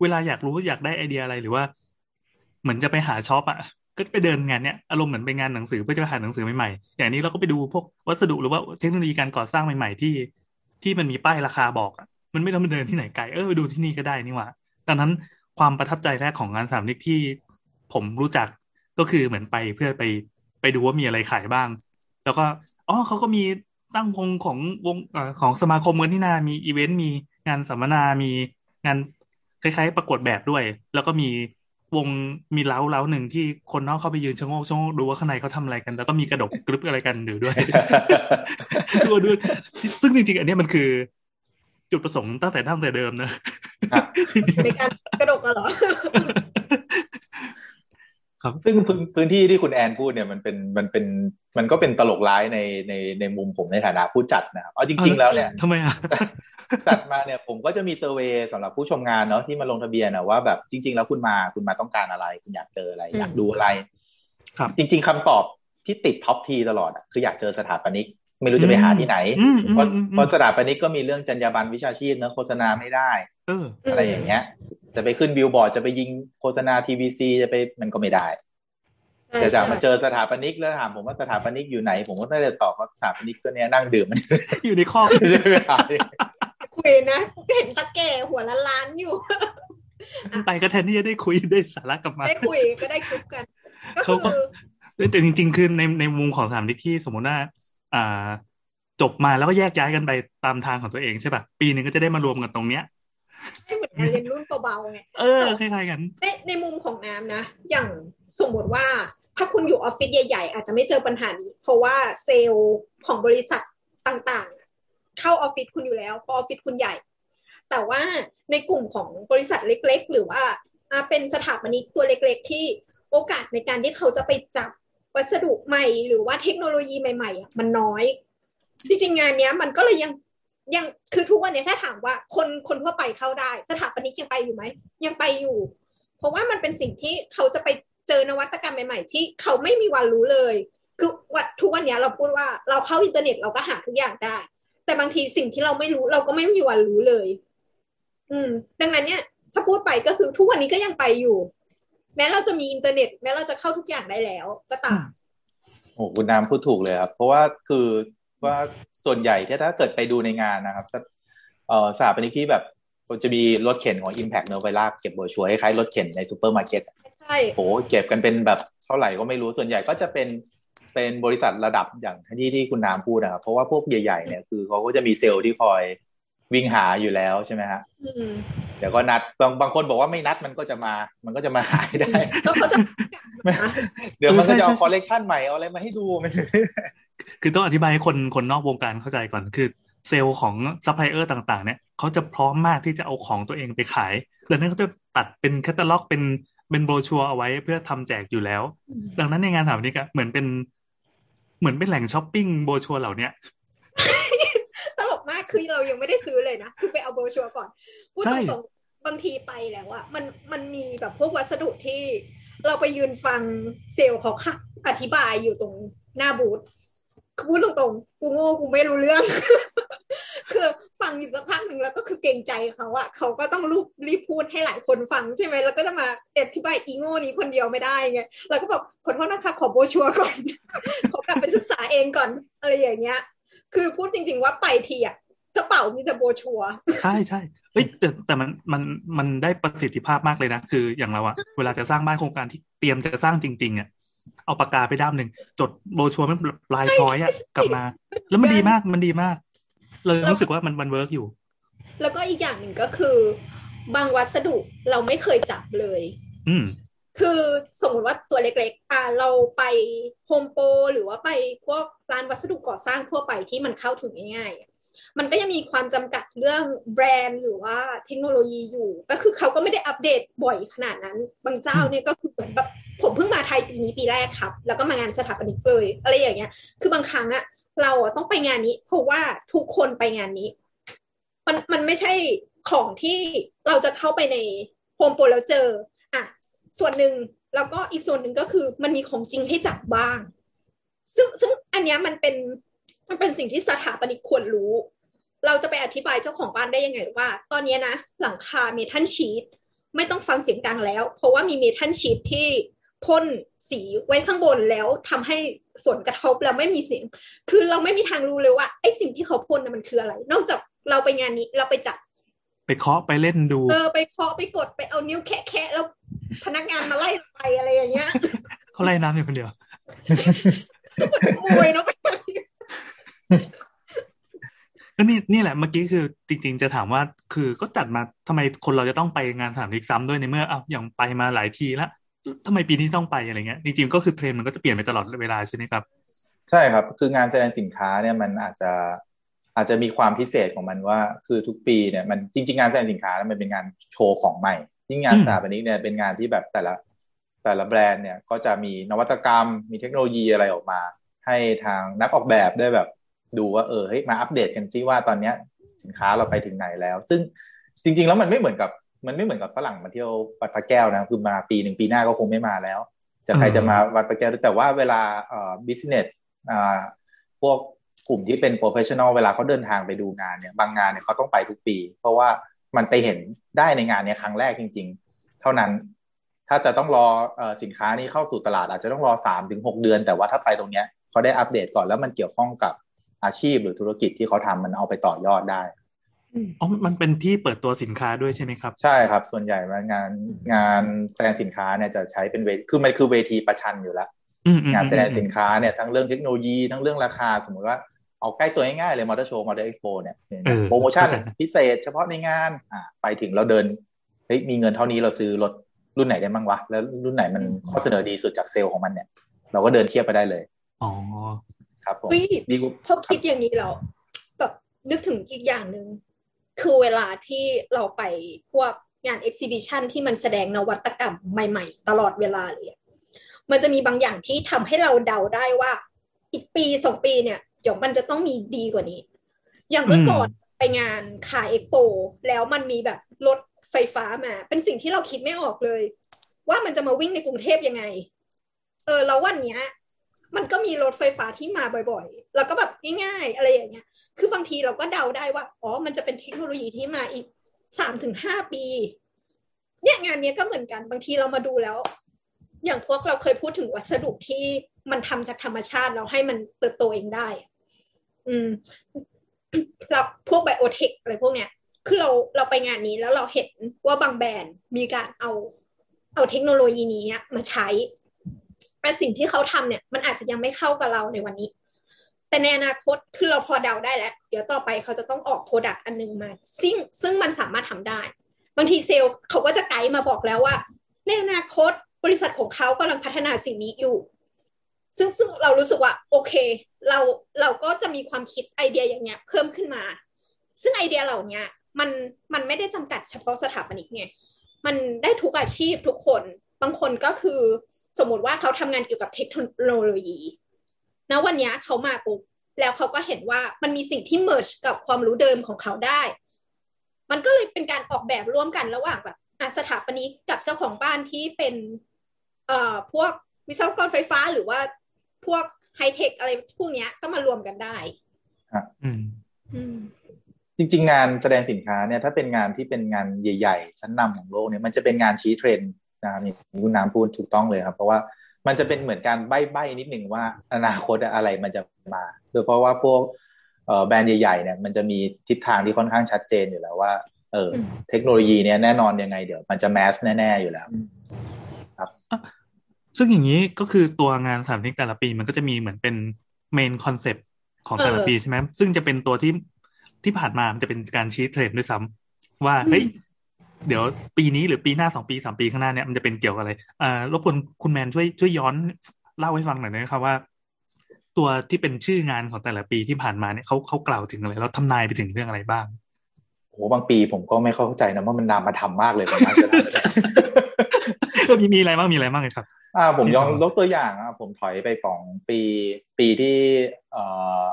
เวลาอยากรู้อยากได้ไอเดียอะไรหรือว่า เหมือนจะไปหาช็อปอะก็ไปเดินงานเนี้ยอารมณ์เหมือนไปงานหนังสือเพื่อจะไปหาหนังสือใหม่ๆอย่างนี้เราก็ไปดูพวกวัสดุหรือว่าเทคโนโลยีการก่อสร้างใหม่ ๆ ที่ ที่มันมีป้ายราคาบอกอะมันไม่ต้องไปเดินที่ไหนไกลเออไปดูที่นี่ก็ได้นี่หว่าดังนั้นความประทับใจแรกของงานสถามนิกที่ผมรู้จักก็คือเหมือนไปเพื่อไป ไปดูว่ามีอะไรขายบ้าง แล้วก็อ๋อเขาก็มีตั้งวงของวงเอ่อของสมาคมกันที่นา มีอีเวนต์มีงานสัมมนามีงานคล้ายๆ ประกวดแบบด้วย แล้วก็มีวงมีเล้าเล้าหนึ่งที่คนนอกเข้าไปยืนชะโงกชะโงกดูว่าข้างในเขาทำอะไรกัน แล้วก็มีกระดกกรึบอะไรกันอยู่ด้วยดูด้วยซึ่งจริงๆ อันเนี้ยมันคือ จุดประสงค์ตั้งแต่ตั้งแต่เดิมนะครับในการกระดกอะเหรอ ครับซึ่งพื้นพื้นที่ที่คุณแอนพูดเนี่ยมันเป็นมันเป็นมันก็เป็นตลกร้ายในในในมุมผมในฐานะผู้จัดนะครับเอาจริง ๆ แล้วเนี่ยทำไมอะจัดมาเนี่ยผมก็จะมี survey สำหรับผู้ชมงานเนาะที่มาลงทะเบียนนะว่าแบบจริง ๆ แล้วคุณมาคุณมาต้องการอะไร คุณอยากเจออะไรอืมอยากดูอะไร ครับ จริง ๆคำตอบที่ติด top three ตลอดอะคืออยากเจอสถาปนิก ไม่รู้จะไปหาที่ไหนอืมอืมเพราะอืมอืมเพราะสถาปนิกก็มีเรื่องจรรยาบรรณวิชาชีพเนอะโฆษณาไม่ได้เอออะไรอย่างเงี้ย จะไปขึ้นบิลบอร์ดจะไปยิงโฆษณาทีวีซีจะไปมันก็ไม่ได้ใช่แต่จากใช่มาเจอสถาปนิกแล้วถามผมว่าสถาปนิกอยู่ไหน ผมก็น่าจะตอบว่าสถาปนิกตัวเนี้ยนั่งดื่มมันอยู่ในข้อไม่ได้ไปหาคุยนะเห็นตะแก่หัวละล้านอยู่ไปก็แทนที่จะได้คุยได้สาระกลับมาได้คุยก็ได้กรุ๊ปกันก็เขาก็คือแต่จริง ๆ คือในในมุมของสถามนิกที่สมมติว่า อ่าจบมาแล้วก็แยกย้ายกันไปตามทางของตัวเองใช่ป่ะปีหนึ่งก็จะได้มารวมกันตรงเนี้ยให้เหมือนการเรียนรุ่นเบาๆไงเออคล้ายๆกันในในมุมของน้ำนะ อย่างสมมติว่าถ้าคุณอยู่ออฟฟิศใหญ่ๆ อาจจะไม่เจอปัญหานี้เพราะว่าเซลล์ของบริษัทต่างๆ เข้าออฟฟิศคุณอยู่แล้วเพราะออฟฟิศคุณใหญ่ แต่ว่าในกลุ่มของบริษัทเล็ก ๆ หรือว่าอ่าเป็นสถาปนิกตัวเล็ก ๆ ที่โอกาสในการที่เขาจะไปจับ วัสดุใหม่หรือว่าเทคโนโลยีใหม่ๆอะมันน้อย จริงๆงานเนี้ยมันก็เลยยังยังคือทุกวันเนี้ยถ้าถามว่าคนคนทั่วไปเข้าได้ สถาปนิกยังไปอยู่ไหมยังไปอยู่ เพราะว่ามันเป็นสิ่งที่เขาจะไปเจอนวัตกรรมใหม่ ๆ ที่เขาไม่มีวันรู้เลย คือวัดทุกวันเนี้ยเราพูดว่าเราเข้าอินเทอร์เน็ตเราก็หาทุกอย่างได้ แต่บางทีสิ่งที่เราไม่รู้เราก็ไม่มีวันรู้เลย อืม ดังนั้นเนี่ย ถ้าพูดไปก็คือทุกวันนี้ก็ยังไปอยู่ แม้เราจะมีอินเทอร์เน็ต แม้เราจะเข้าทุกอย่างได้แล้วก็ตามโอ้คุณน้ำพูดถูกเลยครับ เพราะว่าคือว่าส่วนใหญ่ที่ถ้าเกิดไปดูในงานนะครับเอ่อสถาปนิกที่แบบจะมีรถเข็นของ Impact เนอะไปลากเก็บโบรชัวร์คล้ายๆรถเข็นในซูเปอร์มาร์เก็ตใช่โหเก็บกันเป็นแบบเท่าไหร่ก็ไม่รู้ส่วนใหญ่ก็จะเป็นเป็นบริษัทระดับอย่างที่ที่คุณน้ำพูดนะครับเพราะว่าพวกใหญ่ๆเนี่ยคือเขาก็จะมีเซลล์ที่คอย วิ่งหาอยู่แล้วใช่ไหมฮะอืมเดี๋ยวก็นัดบางบางคนบอกว่าไม่นัดมันก็จะมา มันก็จะมาหาอยู่แล้วเขาจะเดี๋ยวมันก็จะเอาเออใช่ใช่คอลเลกชันใหม่เอาอะไรมาให้ดูมันคือต้องอธิบายให้คนคนนอกวงการเข้าใจก่อนคือเซลล์ของซัพพลายเออร์ต่างๆ เนี่ยเขาจะพร้อมมากที่จะเอาของตัวเองไปขายดังนั้นเขาจะตัดเป็นแคตตาล็อกเป็นเป็นโบรชัวร์เอาไว้เพื่อทำแจกอยู่แล้ว ดังนั้นในงานสถาปนิกก็เหมือนเป็นเหมือนเป็นแหล่งช้อปปิ้งโบรชัวร์เหล่าเนี้ยตลกมาก คือเรายังไม่ได้ซื้อเลยนะ คือไปเอาโบรชัวร์ก่อน พูดใช่ตรงๆบางทีไปแล้วอะมันมันมีแบบพวกวัสดุที่เราไปยืนฟังเซลล์เขาค่ะอธิบายอยู่ตรงหน้าบูธคือพูดตรงๆ กูโง่กูไม่รู้เรื่อง คือฟังอยู่สักพักหนึ่งแล้วก็คือเกรงใจเขาอะเขาก็ต้องรูปรีบพูดให้หลายคนฟังใช่ไหมแล้วก็จะมาอธิบายอีโง่นี้คนเดียวไม่ได้ไงเราก็บอกขอโทษนะคะขอโบรชัวร์ก่อน ขอกลับไปศึกษาเองก่อน อะไรอย่างเงี้ย คือพูดจริง ๆ ว่าไปทีอะ กระเป๋ามีแต่โบรชัวร์ใช่ใช่เอ้ยแต่แต่มันมันมันได้ประสิทธิภาพมากเลยนะ คืออย่างเราอะเวลาจะสร้างบ้านโครงการที่เตรียมจะสร้างจริง ๆอะเอาปากกาไปด้ามหนึ่งจดโบรชัวร์มันลายพร้อยอะกลับมา แล้วมันดีมากมันดีมาก เลยรู้สึกว่ามันมัน work อยู่ แล้วก็อีกอย่างหนึ่งก็คือพบางวัสดุเราไม่เคยจับเลย อืมคือสมมติว่าตัวเล็กๆ อ่าเราไปโฮมโปรหรือว่าไปพวกร้านวัสดุก่อสร้างทั่วไปที่มันเข้าถึงง่ายๆ มันก็ยังมีความจำกัดเรื่องแบรนด์หรือว่าเทคโนโลยีอยู่ ก็คือเขาก็ไม่ได้อัปเดตบ่อยขนาดนั้น บางเจ้าเนี่ยก็คือเหมือนแบบผมเพิ่งมาไทยปีนี้ปีแรกครับ แล้วก็มางานสถาปนิกเลยอะไรอย่างเงี้ย คือบางครั้งอะเราต้องไปงานนี้ เพราะว่าทุกคนไปงานนี้ มันมันไม่ใช่ของที่เราจะเข้าไปในโฮมโปรแล้วเจออะส่วนหนึ่งแล้วก็อีกส่วนหนึ่งก็คือมันมีของจริงให้จับบ้าง ซึ่งซึ่งอันเนี้ยมันเป็นมันเป็นสิ่งที่สถาปนิกควรรู้ เราจะไปอธิบายเจ้าของบ้านได้ยังไงว่า ตอนเนี้ยนะ หลังคาเมทัลชีตไม่ต้องฟังเสียงดังแล้ว เพราะว่ามีเมทัลชีตที่พ่นสีไว้ข้างบนแล้วทำให้ฝนกระทบแล้วไม่มีเสียง คือเราไม่มีทางรู้เลยว่าไอ้สิ่งที่เขาพ่นน่ะมันคืออะไร นอกจากเราไปงานนี้เราไปจับ ไปเคาะไปเล่นดู เออไปเคาะไปกดไปเอานิ้วแคะแคะแล้วพนักงานมาไล่ไปอะไรอย่างเงี้ยเขาไล่น้ำอยู่คนเดียวมวยเนาะ ก็นี่นี่แหละเมื่อกี้คือจริง ๆ จะถามว่าคือก็จัดมาทำไมคนเราจะต้องไปงานสนามลิกซ้ำด้วยในเมื่ออ้าวอย่างไปมาหลายทีแล้วทำไมปีนี้ต้องไปอะไรเงี้ยจริงๆก็คือเทรนมันก็จะเปลี่ยนไปตลอดเวลาใช่ไหมครับ ใช่ครับ คืองานแสดงสินค้าเนี่ยมันอาจจะอาจจะมีความพิเศษของมันว่า คือทุกปีเนี่ยมันจริง ๆ งานแสดงสินค้ามันเป็นงานโชว์ของใหม่ยิ่งงานสถาปนิกเนี่ยเป็นงานที่แบบแต่ละแต่ละแบรนด์เนี่ยก็จะมีนวัตกรรมมีเทคโนโลยีอะไรออกมา ให้ทางนักออกแบบได้แบบ ดูว่าเออเฮ้ยมาอัปเดตกันซิว่าตอนเนี้ยสินค้าเราไปถึงไหนแล้ว ซึ่งจริง ๆ แล้วมันไม่เหมือนกับมันไม่เหมือนกับฝรั่งมาเที่ยววัดพระแก้วนะคือมาปีหนึ่งปีหน้าก็คงไม่มาแล้ว จะใครจะมาวัดพระแก้วแต่ว่าเวลาเอ่อ business อ่าพวกกลุ่มที่เป็น professional เวลาเขาเดินทางไปดูงานเนี่ยบางงานเนี่ยเขาต้องไปทุกปี เพราะว่ามันไปเห็นได้ในงานเนี่ยครั้งแรกจริง ๆ เท่านั้นถ้าจะต้องรอเออสินค้านี้เข้าสู่ตลาดอาจจะต้องรอสามถึงหกเดือน แต่ว่าถ้าไปตรงเนี้ยเขาได้อัปเดตก่อนแล้วมันเกี่ยวข้องกับ อาชีพหรือธุรกิจที่เขาทำมันเอาไปต่อยอดได้อ๋อมันเป็นที่เปิดตัวสินค้าด้วยใช่ไหมครับ ใช่ครับ ส่วนใหญ่มางานงานแสดงสินค้าเนี่ยจะใช้เป็นเวทีคือมันคือเวทีประชันอยู่แล้วอืมอืมงานแสดงอืมสินค้าเนี่ยทั้งเรื่องเทคโนโลยีทั้งเรื่องราคาสมมติว่าเอาใกล้ตัวง่ายๆเลยมอเตอร์โชว์มอเตอร์เอ็กซ์โปเนี่ยเออโปรโมชั่นเข้าใจพิเศษเฉพาะในงานอ่าไปถึงเราเดินเฮ้ยมีเงินเท่านี้เราซื้อรถรุ่นไหนได้บ้างวะ แล้วรุ่นไหนมันข้อเสนอดีสุดจากเซลล์ของมันเนี่ย เราก็เดินเทียบไปได้เลย อ๋อ ครับผมเฮ้ยดีกว่าพอคิดอย่างนี้เราแบบนึกถึงอีกอย่างหนึ่งคือเวลาที่เราไปพวกงาน exhibition ที่มันแสดงนวัตกรรมใหม่ ๆ ตลอดเวลาเลยอะมันจะมีบางอย่างที่ทำให้เราเดาได้ว่า อีกปีสองปีเนี่ยเดี๋ยวมันจะต้องมีดีกว่านี้ อย่างเมื่อก่อนไปงาน car expo แล้วมันมีแบบรถไฟฟ้ามา เป็นสิ่งที่เราคิดไม่ออกเลย ว่ามันจะมาวิ่งในกรุงเทพยังไง เออแล้ววันเนี้ย มันก็มีรถไฟฟ้าที่มาบ่อยๆ แล้วก็แบบง่ายๆ อะไรอย่างเงี้ย คือบางทีเราก็เดาได้ว่า อ๋อ มันจะเป็นเทคโนโลยีที่มาอีกสามถึงห้าปี เนี่ยงานเนี้ยก็เหมือนกัน บางทีเรามาดูแล้ว อย่างพวกเราเคยพูดถึงวัสดุที่มันทำจากธรรมชาติแล้วให้มันเติบโตเองได้ อืมเราพวกไบโอเทคอะไรพวกเนี้ย คือเราเราไปงานนี้แล้วเราเห็นว่าบางแบรนด์มีการเอา เอาเทคโนโลยีนี้มาใช้ แต่สิ่งที่เขาทำเนี่ยมันอาจจะยังไม่เข้ากับเราในวันนี้ แต่ในอนาคตคือเราพอเดาได้แล้ว เดี๋ยวต่อไปเขาจะต้องออก product อันหนึ่งมา ซึ่งซึ่งมันสามารถทำได้ บางทีเซลล์เขาก็จะไกด์มาบอกแล้วว่า ในอนาคตบริษัทของเขากำลังพัฒนาสิ่งนี้อยู่ ซึ่งซึ่งเรารู้สึกว่า โอเค เราเราก็จะมีความคิดไอเดียอย่างเงี้ย เพิ่มขึ้นมา ซึ่งไอเดียเหล่านี้มันมันไม่ได้จำกัดเฉพาะสถาปนิกไงมันได้ทุกอาชีพทุกคน บางคนก็คือ สมมติว่าเขาทำงานเกี่ยวกับเทคโนโลยีณวันนี้เขามาปุ๊บแล้วเขาก็เห็นว่ามันมีสิ่งที่ merge กับความรู้เดิมของเขาได้ มันก็เลยเป็นการออกแบบร่วมกันระหว่างแบบสถาปนิกกับเจ้าของบ้านที่เป็นเอ่อพวกวิศวกรไฟฟ้าหรือว่าพวกไฮเทคอะไรพวกเนี้ยก็มารวมกันได้อืมอืมจริง ๆ งานแสดงสินค้าเนี่ยถ้าเป็นงานที่เป็นงานใหญ่ ๆ ชั้นนำของโลกเนี่ยมันจะเป็นงานชี้เทรนด์ นะครับนี่คุณน้ำพูดถูกต้องเลยครับ เพราะว่ามันจะเป็นเหมือนการใบ้ๆนิดหนึ่งว่าอนาคตอะไรมันจะมาโดยเพราะว่าพวกแบรนด์ใหญ่ๆเนี่ยมันจะมีทิศทางที่ค่อนข้างชัดเจนอยู่แล้วว่า เออ เทคโนโลยีเนี่ยแน่นอนยังไงเดี๋ยวมันจะแมสแน่ๆอยู่แล้ว ครับ ซึ่งอย่างนี้ก็คือตัวงานสถาปนิกแต่ละปีมันก็จะมีเหมือนเป็นmain concept ของแต่ละปีใช่ไหมซึ่งจะเป็นตัวที่ที่ผ่านมามันจะเป็นการชี้เทรนด์ด้วยซ้ำว่าเฮ้ย เดี๋ยวปีนี้หรือปีหน้าสองปีสามปีข้างหน้าเนี่ยมันจะเป็นเกี่ยวกับอะไรอ่ารบกวนคุณแมนช่วยช่วยย้อนเล่าให้ฟังหน่อยนะครับว่า ตัวที่เป็นชื่องานของแต่ละปีที่ผ่านมาเนี่ยเขาเขากล่าวถึงอะไรแล้วทำนายไปถึงเรื่องอะไรบ้างโหบางปีผมก็ไม่เข้าใจนะว่ามันนามธรรมมากเลยผมน่าจะก็มีมีอะไรบ้างมีอะไรบ้างเลยครับ อ่า ผมยองที่ทำยกตัวอย่างอะผมถอยไปของปีปีที่เอ่อ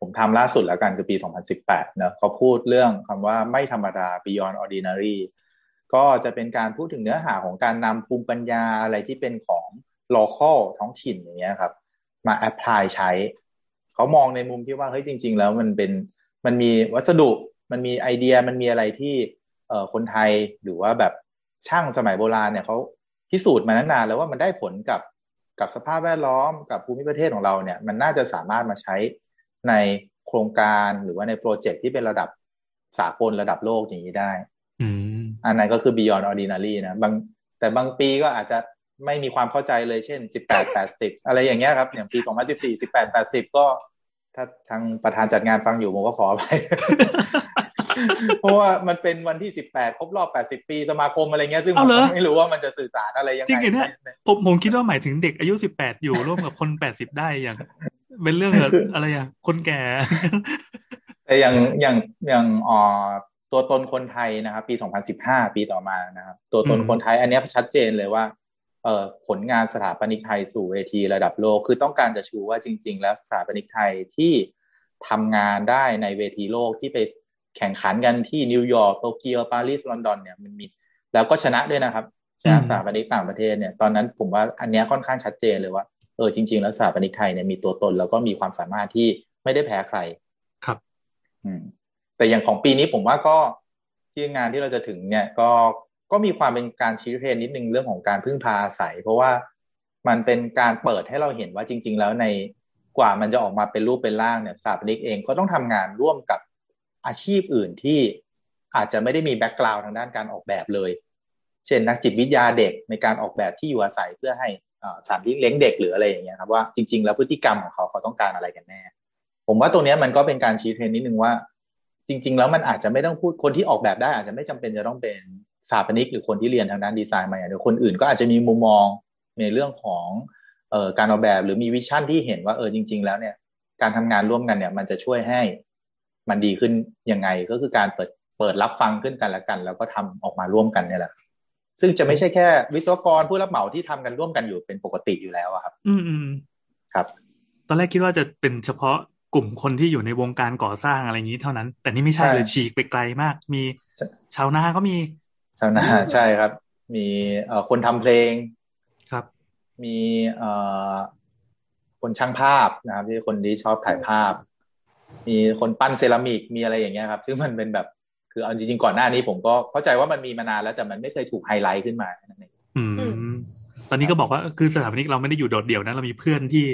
ผมทำล่าสุดแล้วกันคือปี 2018เนอะเขาพูดเรื่องคำว่าไม่ธรรมดา beyond ordinary ก็จะเป็นการพูดถึงเนื้อหาของการนำภูมิปัญญาอะไรที่เป็นของ local ท้องถิ่นอย่างเงี้ยครับ มา apply ใช้ เขามองในมุมที่ว่าเฮ้ยจริง ๆ แล้วมันเป็นมันมีวัสดุ มันมีไอเดียมันมีอะไรที่เอ่อคนไทยหรือว่าแบบช่างสมัยโบราณเนี่ยเขาพิสูจน์มานานแล้วว่ามันได้ผลกับกับสภาพแวดล้อมกับภูมิประเทศของเราเนี่ย มันน่าจะสามารถมาใช้ ในโครงการหรือว่าในโปรเจกต์ที่เป็นระดับสากลระดับโลกอย่างนี้ได้อืมอันนั้นก็คือ beyond ordinary นะบางแต่บางปีก็อาจจะไม่มีความเข้าใจเลยเช่น18 80อะไรอย่างเงี้ยครับ อย่างปี2014 18 80ก็ ถ้าทางประธานจัดงานฟังอยู่ผมก็ขอไป เพราะว่ามันเป็นวันที่18ครบรอบ80ปีสมาคมอะไรเงี้ยซึ่งผเอามเหรอก็ไม่รู้ว่ามันจะสื่อสารอะไรยังจริไงงเหรอเนี่ยผมผมคิดว่าหมายถึงเด็กอายุสิบแปดอยู่ร่วมกับคนแปดสิบได้อย่าง เป็นเรื่องแบบอะไรอะ คนแก่แต่อย่างอย่างอย่างอ่อตัวตนคนไทยนะครับ ปี 2015 ปีต่อมานะครับ ตัวตนอืมคนไทยอันเนี้ยชัดเจนเลยว่าเอ่อผลงานสถาปนิกไทยสู่เวทีระดับโลก คือต้องการจะชูว่าจริง ๆ แล้วสถาปนิกไทยที่ทำงานได้ในเวทีโลกที่ไปแข่งขันกันที่นิวยอร์กโตเกียวปารีสลอนดอนเนี่ยมันมี แล้วก็ชนะด้วยนะครับชนะอืมสถาปนิกต่างประเทศเนี่ยตอนนั้นผมว่าอันเนี้ยค่อนข้างชัดเจนเลยว่า เออจริง ๆ แล้วสถาปนิกไทยเนี่ยมีตัวตนแล้วก็มีความสามารถที่ไม่ได้แพ้ใคร ครับ อืม แต่อย่างของปีนี้ผมว่าก็ที่งานที่เราจะถึงเนี่ย ก็ก็มีความเป็นการชี้เทรนด์นิดนึงเรื่องของการพึ่งพาอาศัย เพราะว่ามันเป็นการเปิดให้เราเห็นว่าจริง ๆ แล้วในกว่ามันจะออกมาเป็นรูปเป็นร่างเนี่ยสถาปนิกเองก็ต้องทำงานร่วมกับอาชีพอื่นที่อาจจะไม่ได้มี background ทางด้านการออกแบบเลย เช่นนักจิตวิทยาเด็กในการออกแบบที่อยู่อาศัยเพื่อให้อ่า สถานที่เลี้ยงเด็กหรืออะไรอย่างเงี้ยครับว่าจริง ๆ แล้วพฤติกรรมของเขาเขาต้องการอะไรกันแน่ ผมว่าตรงนี้มันก็เป็นการชี้เทรนด์นิดนึงว่า จริง ๆ แล้วมันอาจจะไม่ต้องพูดคนที่ออกแบบได้ อาจจะไม่จำเป็นจะต้องเป็นสถาปนิกหรือคนที่เรียนทางด้านดีไซน์มาอย่างเดียวคนอื่นก็อาจจะมีมุมมองในเรื่องของออการออกแบบหรือมีวิชั่นที่เห็นว่าเออจริง ๆ แล้วเนี่ย การทำงานร่วมกันเนี่ย มันจะช่วยให้มันดีขึ้นยังไงก็คือการเปิดเปิดรับฟังขึ้นกันและกัน แล้วก็ทำออกมาร่วมกันเนี่ยแหละ ซึ่งจะไม่ใช่แค่วิศวกรผู้รับเหมาที่ทำกันร่วมกันอยู่เป็นปกติอยู่แล้วอะครับอืมอืมครับ ตอนแรกคิดว่าจะเป็นเฉพาะกลุ่มคนที่อยู่ในวงการก่อสร้างอะไรอย่างนี้เท่านั้น แต่นี่ไม่ใช่ใช่เลยฉีกไปไกลมาก มีใช่ชาวนาก็มี ชาวนาใช่ครับ มีเอ่อคนทำเพลงครับ มีเอ่อคนช่างภาพนะครับที่คนที่ชอบถ่ายภาพ มีคนปั้นเซรามิกมีอะไรอย่างเงี้ยครับ ซึ่งมันเป็นแบบ คือเอาจริงๆก่อนหน้านี้ผมก็เข้าใจว่ามันมีมานานแล้วแต่มันไม่เคยถูกไฮไลท์ขึ้นมานั่นเองอืมอืมตอนนี้ก็บอกว่าคือสถาปนิกเราไม่ได้อยู่โดดเดี่ยวนะเรามีเพื่อนที่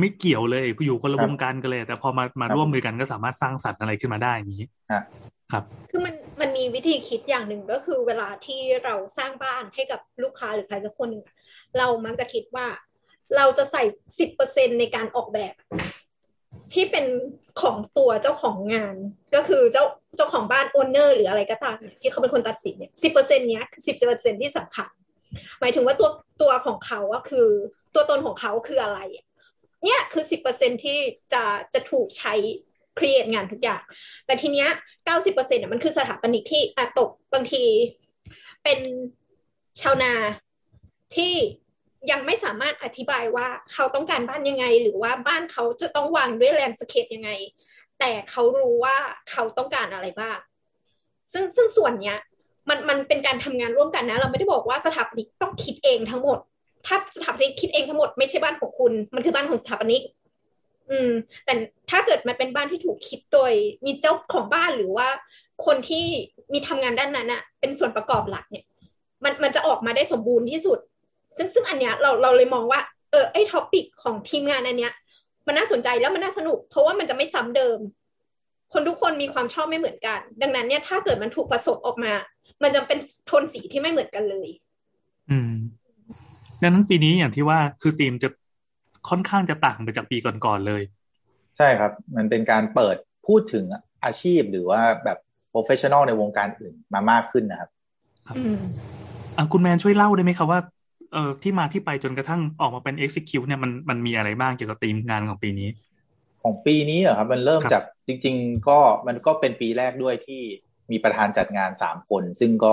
ไม่เกี่ยวเลยอยู่คนละวงการกันเลย แต่พอมามาร่วมมือกันก็สามารถสร้างสรรค์อะไรขึ้นมาได้อย่างนี้ฮะครับ คือมันมันมีวิธีคิดอย่างหนึ่งก็คือเวลาที่เราสร้างบ้านให้กับลูกค้าหรือใครสักคนหนึ่งอะเรามักจะคิดว่า เราจะใส่สิบเปอร์เซ็นในการออกแบบ ที่เป็นของตัวเจ้าของงาน ก็คือเจ้าเจ้าของบ้านโอนเนอร์หรืออะไรก็ตามเนี่ยที่เขาเป็นคนตัดสินเนี่ยสิบเปอร์เซ็นต์เนี้ยสิบเปอร์เซ็นที่สำคัญหมายถึงว่าตัวตัวของเขาอะคือตัวตนของเขาคืออะไร เนี่ยคือสิบเปอร์เซ็นที่จะจะถูกใช้ create งานทุกอย่าง แต่ทีเนี้ยเก้าสิบเปอร์เซ็นต์มันคือสถาปนิกที่อาตกบางที เป็นชาวนาที่ ยังไม่สามารถอธิบายว่าเขาต้องการบ้านยังไง หรือว่าบ้านเขาจะต้องวางด้วย landscape ยังไง แต่เขารู้ว่าเขาต้องการอะไรบ้างซึ่งซึ่งส่วนเนี้ยมันมันเป็นการทำงานร่วมกันนะ เราไม่ได้บอกว่าสถาปนิกต้องคิดเองทั้งหมด ถ้าสถาปนิกคิดเองทั้งหมดไม่ใช่บ้านของคุณ มันคือบ้านของสถาปนิก อืม แต่ถ้าเกิดมันเป็นบ้านที่ถูกคิดโดยมีเจ้าของบ้านหรือว่า คนที่มีทำงานด้านนั้นอะเป็นส่วนประกอบหลักเนี่ย มันมันจะออกมาได้สมบูรณ์ที่สุด ซึ่งซึ่งอันเนี้ยเราเราเลยมองว่าเออไอ้ท็อปิกของทีมงานอันเนี้ย มันน่าสนใจแล้วมันน่าสนุก เพราะว่ามันจะไม่ซ้ำเดิม คนทุกคนมีความชอบไม่เหมือนกัน ดังนั้นเนี่ยถ้าเกิดมันถูกผสมออกมา มันจะเป็นโทนสีที่ไม่เหมือนกันเลย อืมดังนั้นปีนี้อย่างที่ว่าคือธีมจะค่อนข้างจะต่างไปจากปีก่อนๆเลย ใช่ครับ มันเป็นการเปิดพูดถึงอาชีพหรือว่าแบบ professional ในวงการอื่นมามากขึ้นนะครับครับอืมอะคุณแมนช่วยเล่าได้ไหมครับว่า เออที่มาที่ไปจนกระทั่งออกมาเป็น execute เนี่ยมันมันมีอะไรบ้างเกี่ยวกับธีมงานของปีนี้ ของปีนี้เหรอครับ มันเริ่มครับจากจริง ๆ ก็มันก็เป็นปีแรกด้วยที่มีประธานจัดงานสามคน ซึ่งก็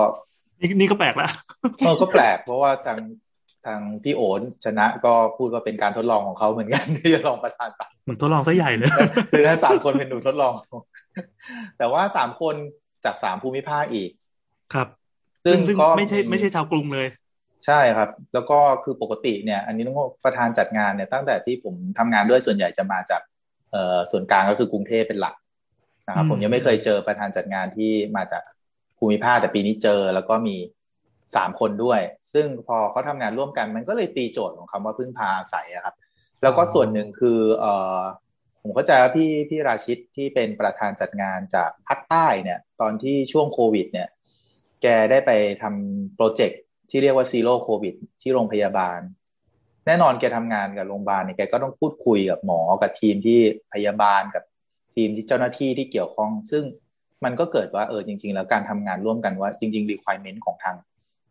นี่นี่ก็แปลกแล้วเออก็แปลกเพราะว่าทางทางพี่โอนชนะก็พูดว่าเป็นการทดลองของเขาเหมือนกันที่จะลองประธานสามเหมือนทดลองซะใหญ่เลยคือทั้งสามคนเป็นหนูทดลอง แต่ว่าสามคนจากสามภูมิภาคอีกครับ ซึ่งซึ่งก็ไม่ใช่ไม่ใช่ชาวกรุงเลย ใช่ครับ แล้วก็คือปกติเนี่ย อันนี้ต้องบอกประธานจัดงานเนี่ยตั้งแต่ที่ผมทำงานด้วยส่วนใหญ่จะมาจากเอ่อส่วนกลางก็คือกรุงเทพเป็นหลักนะครับอืมผมยังไม่เคยเจอประธานจัดงานที่มาจากภูมิภาคแต่ปีนี้เจอแล้วก็มีสามคนด้วย ซึ่งพอเขาทำงานร่วมกัน มันก็เลยตีโจทย์ของคำว่าพึ่งพาอาศัยอะครับ แล้วก็ส่วนหนึ่งคือเอ่อผมเข้าใจว่าพี่พี่ราชิตที่เป็นประธานจัดงานจากภาคใต้เนี่ย ตอนที่ช่วงโควิด เนี่ย แกได้ไปทำโปรเจกต์ ที่เรียกว่าซีโร่โควิดที่โรงพยาบาล แน่นอนแกทำงานกับโรงพยาบาลเนี่ยแกก็ต้องพูดคุยกับหมอกับทีมที่พยาบาลกับทีมที่เจ้าหน้าที่ที่เกี่ยวข้อง ซึ่งมันก็เกิดว่าเออจริง ๆ แล้วการทำงานร่วมกันว่าจริง ๆ requirement ของทาง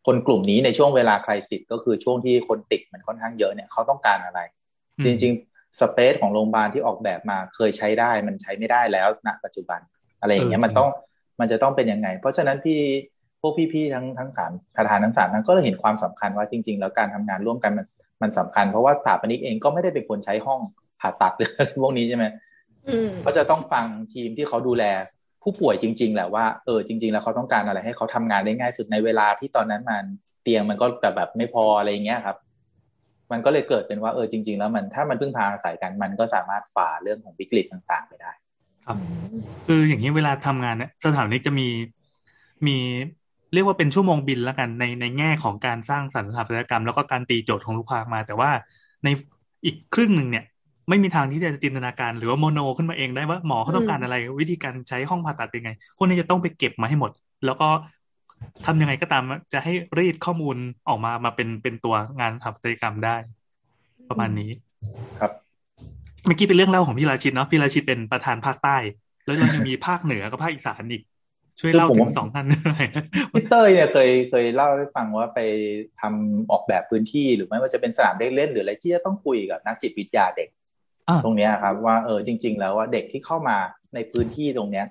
คนกลุ่มนี้ในช่วงเวลาคลายสิทธิ์ก็คือช่วงที่คนติดมันค่อนข้างเยอะเนี่ยเขาต้องการอะไรอืมจริง ๆ สเปซของโรงพยาบาลที่ออกแบบมาเคยใช้ได้มันใช้ไม่ได้แล้วณปัจจุบันอะไรอย่างเงี้ยเออมันต้องมันจะต้องเป็นยังไง เพราะฉะนั้นพี่ พวกพี่ๆทั้งทั้งสามประธานทั้งสามนั้นก็เลยเห็นความสำคัญว่าจริง ๆ แล้วการทำงานร่วมกันมันมันสำคัญ เพราะว่าสถาปนิกเองก็ไม่ได้เป็นคนใช้ห้องผ่าตัดหรือพวกนี้ใช่ไหมอืมก็จะต้องฟังทีมที่เขาดูแลผู้ป่วยจริง ๆ แหละว่าเออจริง ๆ แล้วเขาต้องการอะไรให้เขาทำงานได้ง่ายสุดในเวลาที่ตอนนั้นมันเตียงมันก็แบบแบบไม่พออะไรอย่างเงี้ยครับ มันก็เลยเกิดเป็นว่าเออจริง ๆ แล้วมันถ้ามันพึ่งพาอาศัยกันมันก็สามารถฝ่าเรื่องของวิกฤตต่าง ๆ ไปได้ ครับ คืออย่างนี้เวลาทำงานเนี่ยสถาปนิกจะมีมีเรียกว่าเป็นชั่วโมงบินแล้วกันในในแง่ของการสร้างสรรค์สถาปัตยกรรม แล้วก็การตีโจทย์ของลูกค้ามา แต่ว่าในอีกครึ่งหนึ่งเนี่ย ไม่มีทางที่จะจินตนาการ หรือว่าโมโนขึ้นมาเองได้ว่าหมอเขาต้องการอะไร วิธีการใช้ห้องผ่าตัดเป็นไง คนนี้จะต้องไปเก็บมาให้หมด แล้วก็ทำยังไงก็ตามจะให้รีดข้อมูลออกมามาเป็นเป็นตัวงานสถาปัตยกรรมได้ ประมาณนี้ ครับเมื่อกี้เป็นเรื่องเล่าของพี่ราชิตเนาะพี่ราชิตเป็นประธานภาคใต้ แล้วเรายังมีภาคเหนือกับภาคอีสานอีก ช่วยเล่าคือผมถึงว่าสองท่านหน่อยพี่เต้ยเนี่ยเคยเคยเล่าให้ฟังว่าไปทำออกแบบพื้นที่หรือไม่ว่าจะเป็นสนามเด็กเล่นหรืออะไรที่จะต้องคุยกับนักจิตวิทยาเด็กอ่าตรงเนี้ยครับ ว่าเออจริง ๆ แล้วว่าเด็กที่เข้ามาในพื้นที่ตรงเนี้ย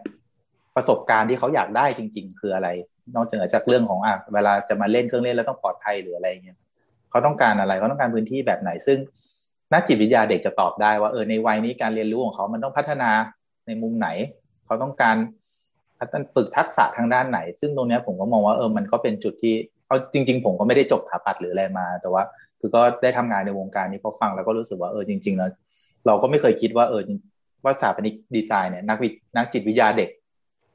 ประสบการณ์ที่เขาอยากได้จริง ๆ คืออะไร นอกจากเรื่องของอะเวลาจะมาเล่นเครื่องเล่นแล้วต้องปลอดภัยหรืออะไรเงี้ยเขาต้องการอะไรเขาต้องการพื้นที่แบบไหน ซึ่งนักจิตวิทยาเด็กจะตอบได้ว่าเออในวัยนี้การเรียนรู้ของเขามันต้องพัฒนาในมุมไหน เขาต้องการ พัฒนาฝึกทักษะทางด้านไหน ซึ่งตรงเนี้ยผมก็มองว่าเออมันก็เป็นจุดที่เอาจริง ๆ ผมก็ไม่ได้จบสถาปัตย์หรืออะไรมา แต่ว่าคือก็ได้ทำงานในวงการนี้พอฟังแล้วก็รู้สึกว่าเออจริงๆแล้วเราก็ไม่เคยคิดว่าเออว่าสถาปนิกดีไซน์เนี่ยนักวินักจิตวิทยาเด็ก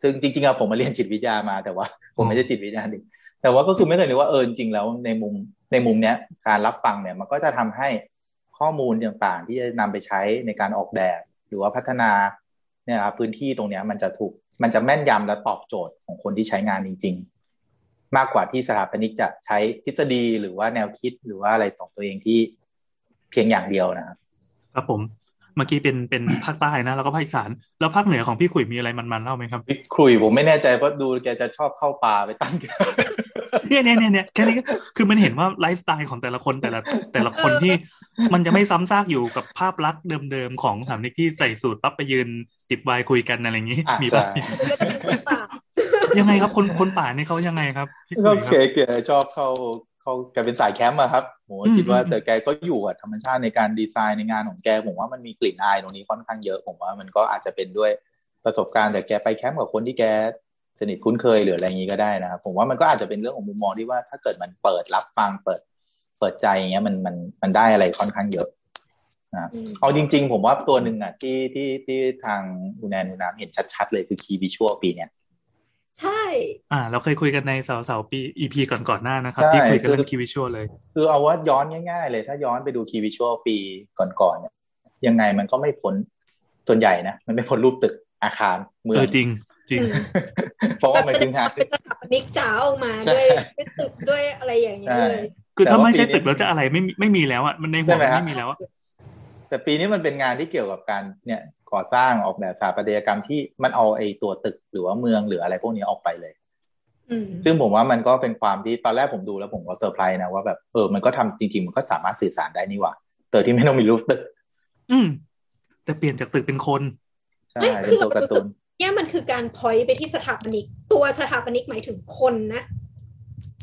ซึ่งจริงๆอะผมมาเรียนจิตวิทยามาแต่ว่า ผมไม่ใช่จิตวิทยาเด็ก แต่ว่าก็คือไม่เคยนึกว่าเออจริงๆแล้วในมุมในมุมเนี้ยการรับฟังเนี่ยมันก็จะทำให้ข้อมูลต่างๆ ที่จะนำไปใช้ในการออกแบบ หรือว่าพัฒนาเนี่ยครับพื้นที่ตรงเนี้ยมันจะถูก มันจะแม่นยำและตอบโจทย์ของคนที่ใช้งานจริง ๆ มากกว่าที่สถาปนิกจะใช้ทฤษฎีหรือว่าแนวคิดหรือว่าอะไรของตัวเองที่เพียงอย่างเดียวนะครับครับผมเมื่อกี้เป็นเป็นภาคใต้นะแล้วก็ภาคอีสานแล้วภาคเหนือของพี่ขุยมีอะไรมันๆเล่าไหมครับพี่ครุยผมไม่แน่ใจเพราะดูแกจะชอบเข้าป่าไปตั้งเนี่ยเนี่ยเนี่ยเนี่ยแค่นี้ก็คือมันเห็นว่าไลฟ์สไตล์ของแต่ละคนแต่ละแต่ละคนที่ มันจะไม่ซ้ำซากอยู่กับภาพลักษณ์เดิมๆของสถามนิกที่ใส่สูตรปั๊บไปยืนจิบไวน์คุยกันอะไรอย่างนี้อะมีป่ะใช่ก็จะเป็นคนป่ายังไงครับคนคนป่านี่เขายังไงครับพี่ขุก็ยคเก๋รับแกชอบเข้าเขาแกเป็นสายแคมป์อะครับผมก็อืมคิดว่าอืมแต่แกก็อยู่กับธรรมชาติในการดีไซน์ในงานของแกผมว่ามันมีกลิ่นอายตรงนี้ค่อนข้างเยอะผมว่ามันก็อาจจะเป็นด้วยประสบการณ์แต่แกไปแคมป์กับคนที่แกสนิทคุ้นเคยหรืออะไรอย่างนี้ก็ได้นะครับผมว่ามันก็อาจจะเป็นเรื่องของมุมมองที่ว่าถ้าเกิดมันเปิดรับฟังเปิด เปิดใจอย่างเงี้ยมันมันมันได้อะไรค่อนข้างเยอะนะอืมเอาจริง ๆ ผมว่าตัวหนึ่งอะที่ที่ที่ทางอุแนนอุนามเห็นชัดๆเลยคือคีย์วิชวลปีเนี้ยใช่ อ่า เราเคยคุยกันในเสาเสาๆปี EP ก่อนก่อนๆหน้านะครับใช่ที่คุยกันเรื่อคืงอคีวิชวลเลย คือเอาว่าย้อนง่าย ๆ เลย ถ้าย้อนไปดูคีย์วิชวลปีก่อนๆเนี่ยยังไงมันก็ไม่พ้นส่วนใหญ่นะ มันไม่พ้นรูปตึกอาคารเมือเองอจริงจริงอืมเพราะว่ามันคืองานเป็นสถาปนิกจ๋าออกมาใช่ด้วยด้วยตึกด้วยอะไรอย่างเงี้ยเลย คือถ้าแต่ว่าไม่ใช่ปีนี้ตึกแล้วจะอะไรไม่มีไม่มีแล้วอะมันในหัวใช่ไหมมันฮะไม่มีแล้วอะแต่ปีนี้มันเป็นงานที่เกี่ยวกับการเนี่ยก่อสร้างออกแบบสถาปัตยกรรมที่มันเอาไอ้ตัวตึกหรือว่าเมืองหรืออะไรพวกนี้ออกไปเลยอืมซึ่งผมว่ามันก็เป็นความที่ตอนแรกผมดูแล้วผมก็เซอร์ไพรส์นะว่าแบบเออมันก็ทำจริง ๆ มันก็สามารถสื่อสารได้นี่หว่าเตอที่ไม่ต้องมีรูปตึก อืม แต่เปลี่ยนจากตึกเป็นคนใช่ไม่เป็คืนอตัวเราการ์รู้ตูสึกนเนี่ยมันคือการพอยไปที่สถาปนิก ตัวสถาปนิกหมายถึงคนนะ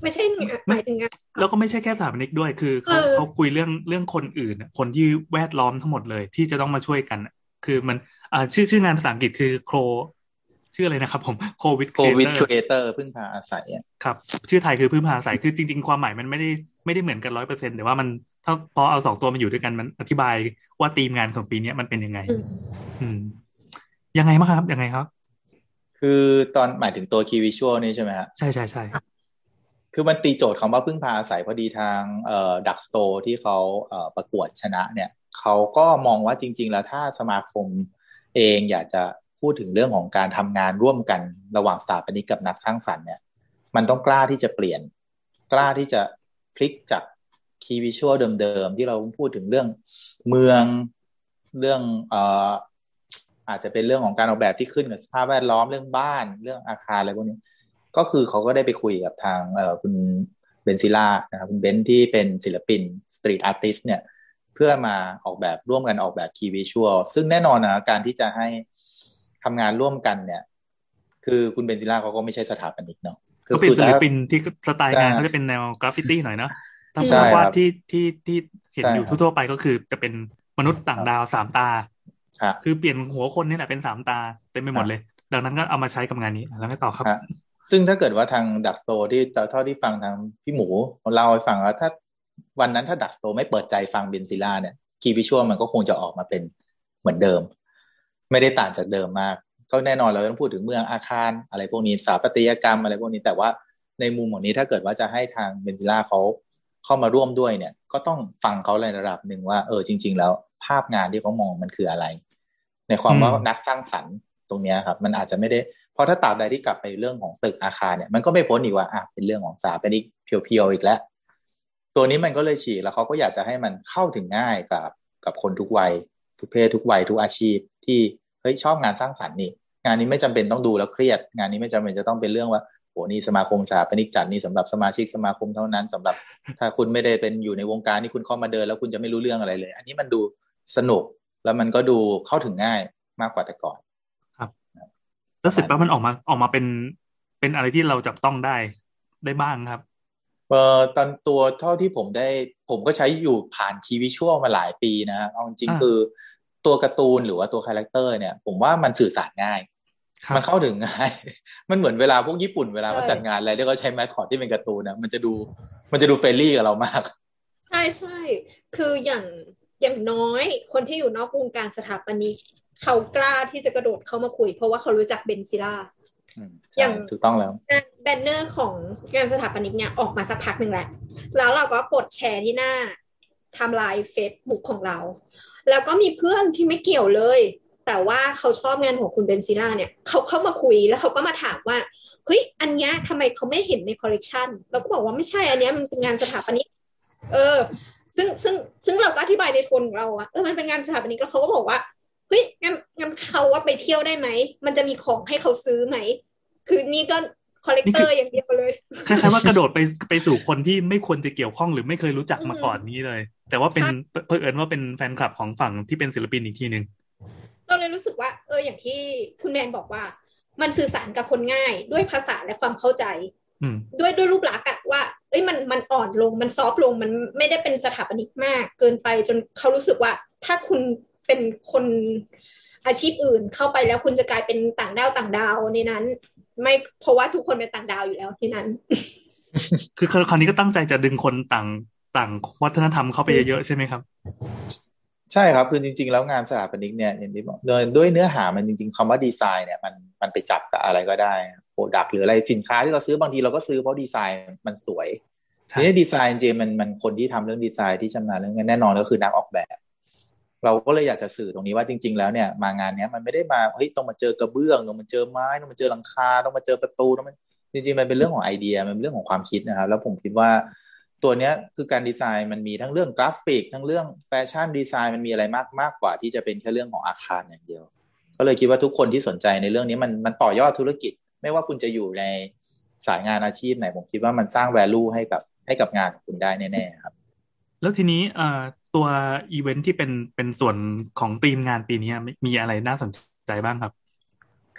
ไม่ใช่หมายถึงงาน แล้วก็ไม่ใช่แค่สถาปนิกด้วย คือเขาเออเขาคุยเรื่องเรื่องคนอื่นอะคนที่แวดล้อมทั้งหมดเลย ที่จะต้องมาช่วยกันอะคือมันอ่าชื่อชื่องานภาษาอังกฤษคือโครชื่ออะไรนะครับผมโควิดโควิดครีเอเตอร์พึ่งพาอาศัยอะครับ ชื่อไทยคือพึ่งพาอาศัยคือจริง ๆ ความหมายมันไม่ได้ไม่ได้เหมือนกันร้อยเปอร์เซ็นแต่ว่ามันถ้าพอเอาสองตัวมาอยู่ด้วยกันมันอธิบายว่าธีมงานของปีเนี้ยมันเป็นยังไงอืมอืม ยังไงบ้างครับยังไงครับ คือตอนหมายถึงตัวคีวิชวลนี่ใช่ไหมฮะใช่ใช่ใช่ คือมันตีโจทย์คำว่าพึ่งพาอาศัยพอดีทางเอ่อดักสโตที่เขาเอ่อประกวดชนะเนี่ยเขาก็มองว่าจริง ๆ แล้วถ้าสมาคมเองอยากจะพูดถึงเรื่องของการทำงานร่วมกันระหว่างสถาปนิกกับนักสร้างสรรค์เนี่ย มันต้องกล้าที่จะเปลี่ยน กล้าที่จะพลิกจาก key visual เดิมๆที่เราพูดถึงเรื่องเมืองเรื่องเอ่ออาจจะเป็นเรื่องของการออกแบบที่ขึ้นกับสภาพแวดล้อมเรื่องบ้านเรื่องอาคารอะไรพวกนี้ ก็คือเขาก็ได้ไปคุยกับทางเอ่อคุณเบนซิล่านะครับคุณเบนที่เป็นศิลปิน street artist เนี่ยเพื่อมาออกแบบร่วมกันออกแบบ key visual ซึ่งแน่นอนนะการที่จะให้ทำงานร่วมกันเนี่ย คือคุณเบนซิล่าเขาก็ไม่ใช่สถาปนิกเนาะคืก็เป็นศิลปินถ้าที่สไตล์งานใช่เขาจะเป็นแนวกราฟฟิตี้หน่อยเนาะถ้าใช่ภาพวาดครับที่ที่ที่เห็นใช่อยู่ครับทั่วๆไปก็คือจะเป็นมนุษย์ต่างดาวสามตาฮะคือเปลี่ยนหัวคนนี่แหละเป็นสามตาเต็มไปหมดครับเลย ดังนั้นก็เอามาใช้กับงานนี้แล้วก็ต่อครับฮะ ซึ่งถ้าเกิดว่าทางดักโตที่เท่าที่ฟังทางพี่หมูเล่าให้ฟังว่าถ้าวันนั้นถ้าดักโตไม่เปิดใจฟังเบนซิล่าเนี่ยคีย์วิชวลมันก็คงจะออกมาเป็นเหมือนเดิม ไม่ได้ต่างจากเดิมมาก ก็แน่นอนเราต้องพูดถึงเมืองอาคาร อะไรพวกนี้สถาปัตยกรรมอะไรพวกนี้แต่ว่าในมุมของนี้ถ้าเกิดว่าจะให้ทางเบนซิล่าเขาเข้ามาร่วมด้วยเนี่ย ก็ต้องฟังเขาในระดับหนึ่งว่าเออจริง ๆ แล้วภาพงานที่เขามองมันคืออะไร ในความว่านักสร้างสรรค์ตรงนี้ครับ มันอาจจะไม่ได้ ราะถ้าตราบใดที่กลับไปเรื่องของตึกอาคารเนี่ยมันก็ไม่พ้นอีกว่าอะเป็นเรื่องของสถาปนิกเพียวๆอีกแล้ว ตัวนี้มันก็เลยฉีกแล้วเขาก็อยากจะให้มันเข้าถึงง่ายกับกับคนทุกวัย ทุกเพศทุกวัยทุกอาชีพ ที่เฮ้ยชอบงานสร้างสรรค์นี่งานนี้ไม่จำเป็นต้องดูแล้วเครียด งานนี้ไม่จำเป็นจะต้องเป็นเรื่องว่าโหนี่สมาคมสถาปนิกจัดนี่สำหรับสมาชิกสมาคมเท่านั้นสำหรับ ถ้าคุณไม่ได้เป็นอยู่ในวงการนี่คุณเข้ามาเดินแล้วคุณจะไม่รู้เรื่องอะไรเลย อันนี้มันดูสนุกแล้วมันก็ดูเข้าถึงง่ายมากกว่าแต่ก่อน แล้วเสร็จปั๊บมันออกมาออกมาเป็นเป็นอะไรที่เราจับต้องได้ได้บ้างครับเอ่อตอนตัวเท่าที่ผมได้ผมก็ใช้อยู่ผ่าน key visual มาหลายปีนะฮะเอาจริงอ่าๆคือตัวการ์ตูนหรือว่าตัว character เนี่ย ผมว่ามันสื่อสารง่ายครับมันเข้าถึงง่าย มันเหมือนเวลาพวกญี่ปุ่นเวลาเขาใช่จัดงานอะไรที่เขาใช้แมสคอตที่เป็นการ์ตูนนะมันจะดูมันจะดู friendly กับเรามาก ใช่ใช่คืออย่างอย่างน้อยคนที่อยู่นอกวงการสถาปนิก เขากล้าที่จะกระโดดเข้ามาคุย เพราะว่าเขารู้จักเบนซิล่าอืมอใช่ย่างถูกต้องแล้วงาน banner ของงานสถาปนิกเนี่ยออกมาสักพักหนึ่งแหละแล้วเราก็กดแชร์ที่หน้าไทำลายเฟซบุ๊กของเรา แล้วก็มีเพื่อนที่ไม่เกี่ยวเลย แต่ว่าเขาชอบงานของคุณเบนซิล่าเนี่ยเขาเข้ามาคุยแล้วเขาก็มาถามว่าเฮ้ยอันเนี้ยทำไมเขาไม่เห็นในคอลเลกชันเราก็บอกว่าไม่ใช่อันเนี้ยมันเป็นงานสถาปนิกเออ ซึ่งซึ่งซึ่งเราก็อธิบายในโทนของเราอะเออมันเป็นงานสถาปนิกแล้วเขาก็บอกว่า เฮ้ยงั้นงั้นเขาว่าไปเที่ยวได้ไหม มันจะมีของให้เขาซื้อไหม คือนี่ก็ collector อย่างเดียวเลยคล้ายๆว่ากระโดดไปไปสู่คนที่ไม่ควรจะเกี่ยวข้องหรือไม่เคยรู้จักมาอืมก่อนนี้เลย แต่ว่าเป็นใช่เผอิญว่าเป็นแฟนคลับของฝั่งที่เป็นศิลปินอีกทีหนึ่งเราเลยรู้สึกว่า เอออย่างที่คุณแมนบอกว่า มันสื่อสารกับคนง่ายด้วยภาษาและความเข้าใจอืมด้วยด้วยรูปลักษณ์อะว่าเอ้ยมันมันอ่อนลงมันซอฟต์ลงมันไม่ได้เป็นสถาปนิกมาก เกินไปจนเขารู้สึกว่า ถ้าคุณ เป็นคนอาชีพอื่นเข้าไปแล้วคุณจะกลายเป็นต่างดาวต่างดาวในนั้น ไม่เพราะว่าทุกคนเป็นต่างดาวอยู่แล้วที่นั้น คือคราวนี้ก็ตั้งใจจะดึงคนต่างต่างวัฒนธรรมเข้าไปเยอะๆใช่ไหมครับ ใช่ครับคือจริง ๆ แล้วงานสถาปนิกเนี่ยอย่างที่บอกโดยด้วยเนื้อหามันจริง ๆคำว่าดีไซน์เนี่ยมันมันไปจับกับอะไรก็ได้ product หรืออะไรสินค้าที่เราซื้อบางทีเราก็ซื้อเพราะดีไซน์มันสวยใช่ทีนี้ดีไซน์จริงๆมันมันคนที่ทำเรื่องดีไซน์ที่ชำนาญเรื่องนี้แน่นอนก็คือนักออกแบบ เราก็เลยอยากจะสื่อตรงนี้ว่าจริง ๆ แล้วเนี่ยมางานเนี้ยมันไม่ได้มาเฮ้ยต้องมาเจอกระเบื้องต้องมาเจอไม้ต้องมาเจอหลังคาต้องมาเจอประตูต้องมาจริงๆมันเป็นเรื่องของไอเดียมันเป็นเรื่องของความคิดนะครับ แล้วผมคิดว่าตัวเนี้ยคือการดีไซน์มันมีทั้งเรื่องกราฟิก ทั้งเรื่อง fashion design มันมีอะไรมากมากกว่าที่จะเป็นแค่เรื่องของอาคารอย่างเดียว ก็เลยคิดว่าทุกคนที่สนใจในเรื่องนี้มันมันต่อยอดธุรกิจ ไม่ว่าคุณจะอยู่ในสายงานอาชีพไหนผมคิดว่ามันสร้าง value ให้กับให้กับงานของคุณได้แน่ๆครับ แล้วทีนี้เอ่อ ตัวอีเวนท์ที่เป็นเป็นส่วนของทีมงานปีนี้มีอะไรน่าสนใจบ้างครับ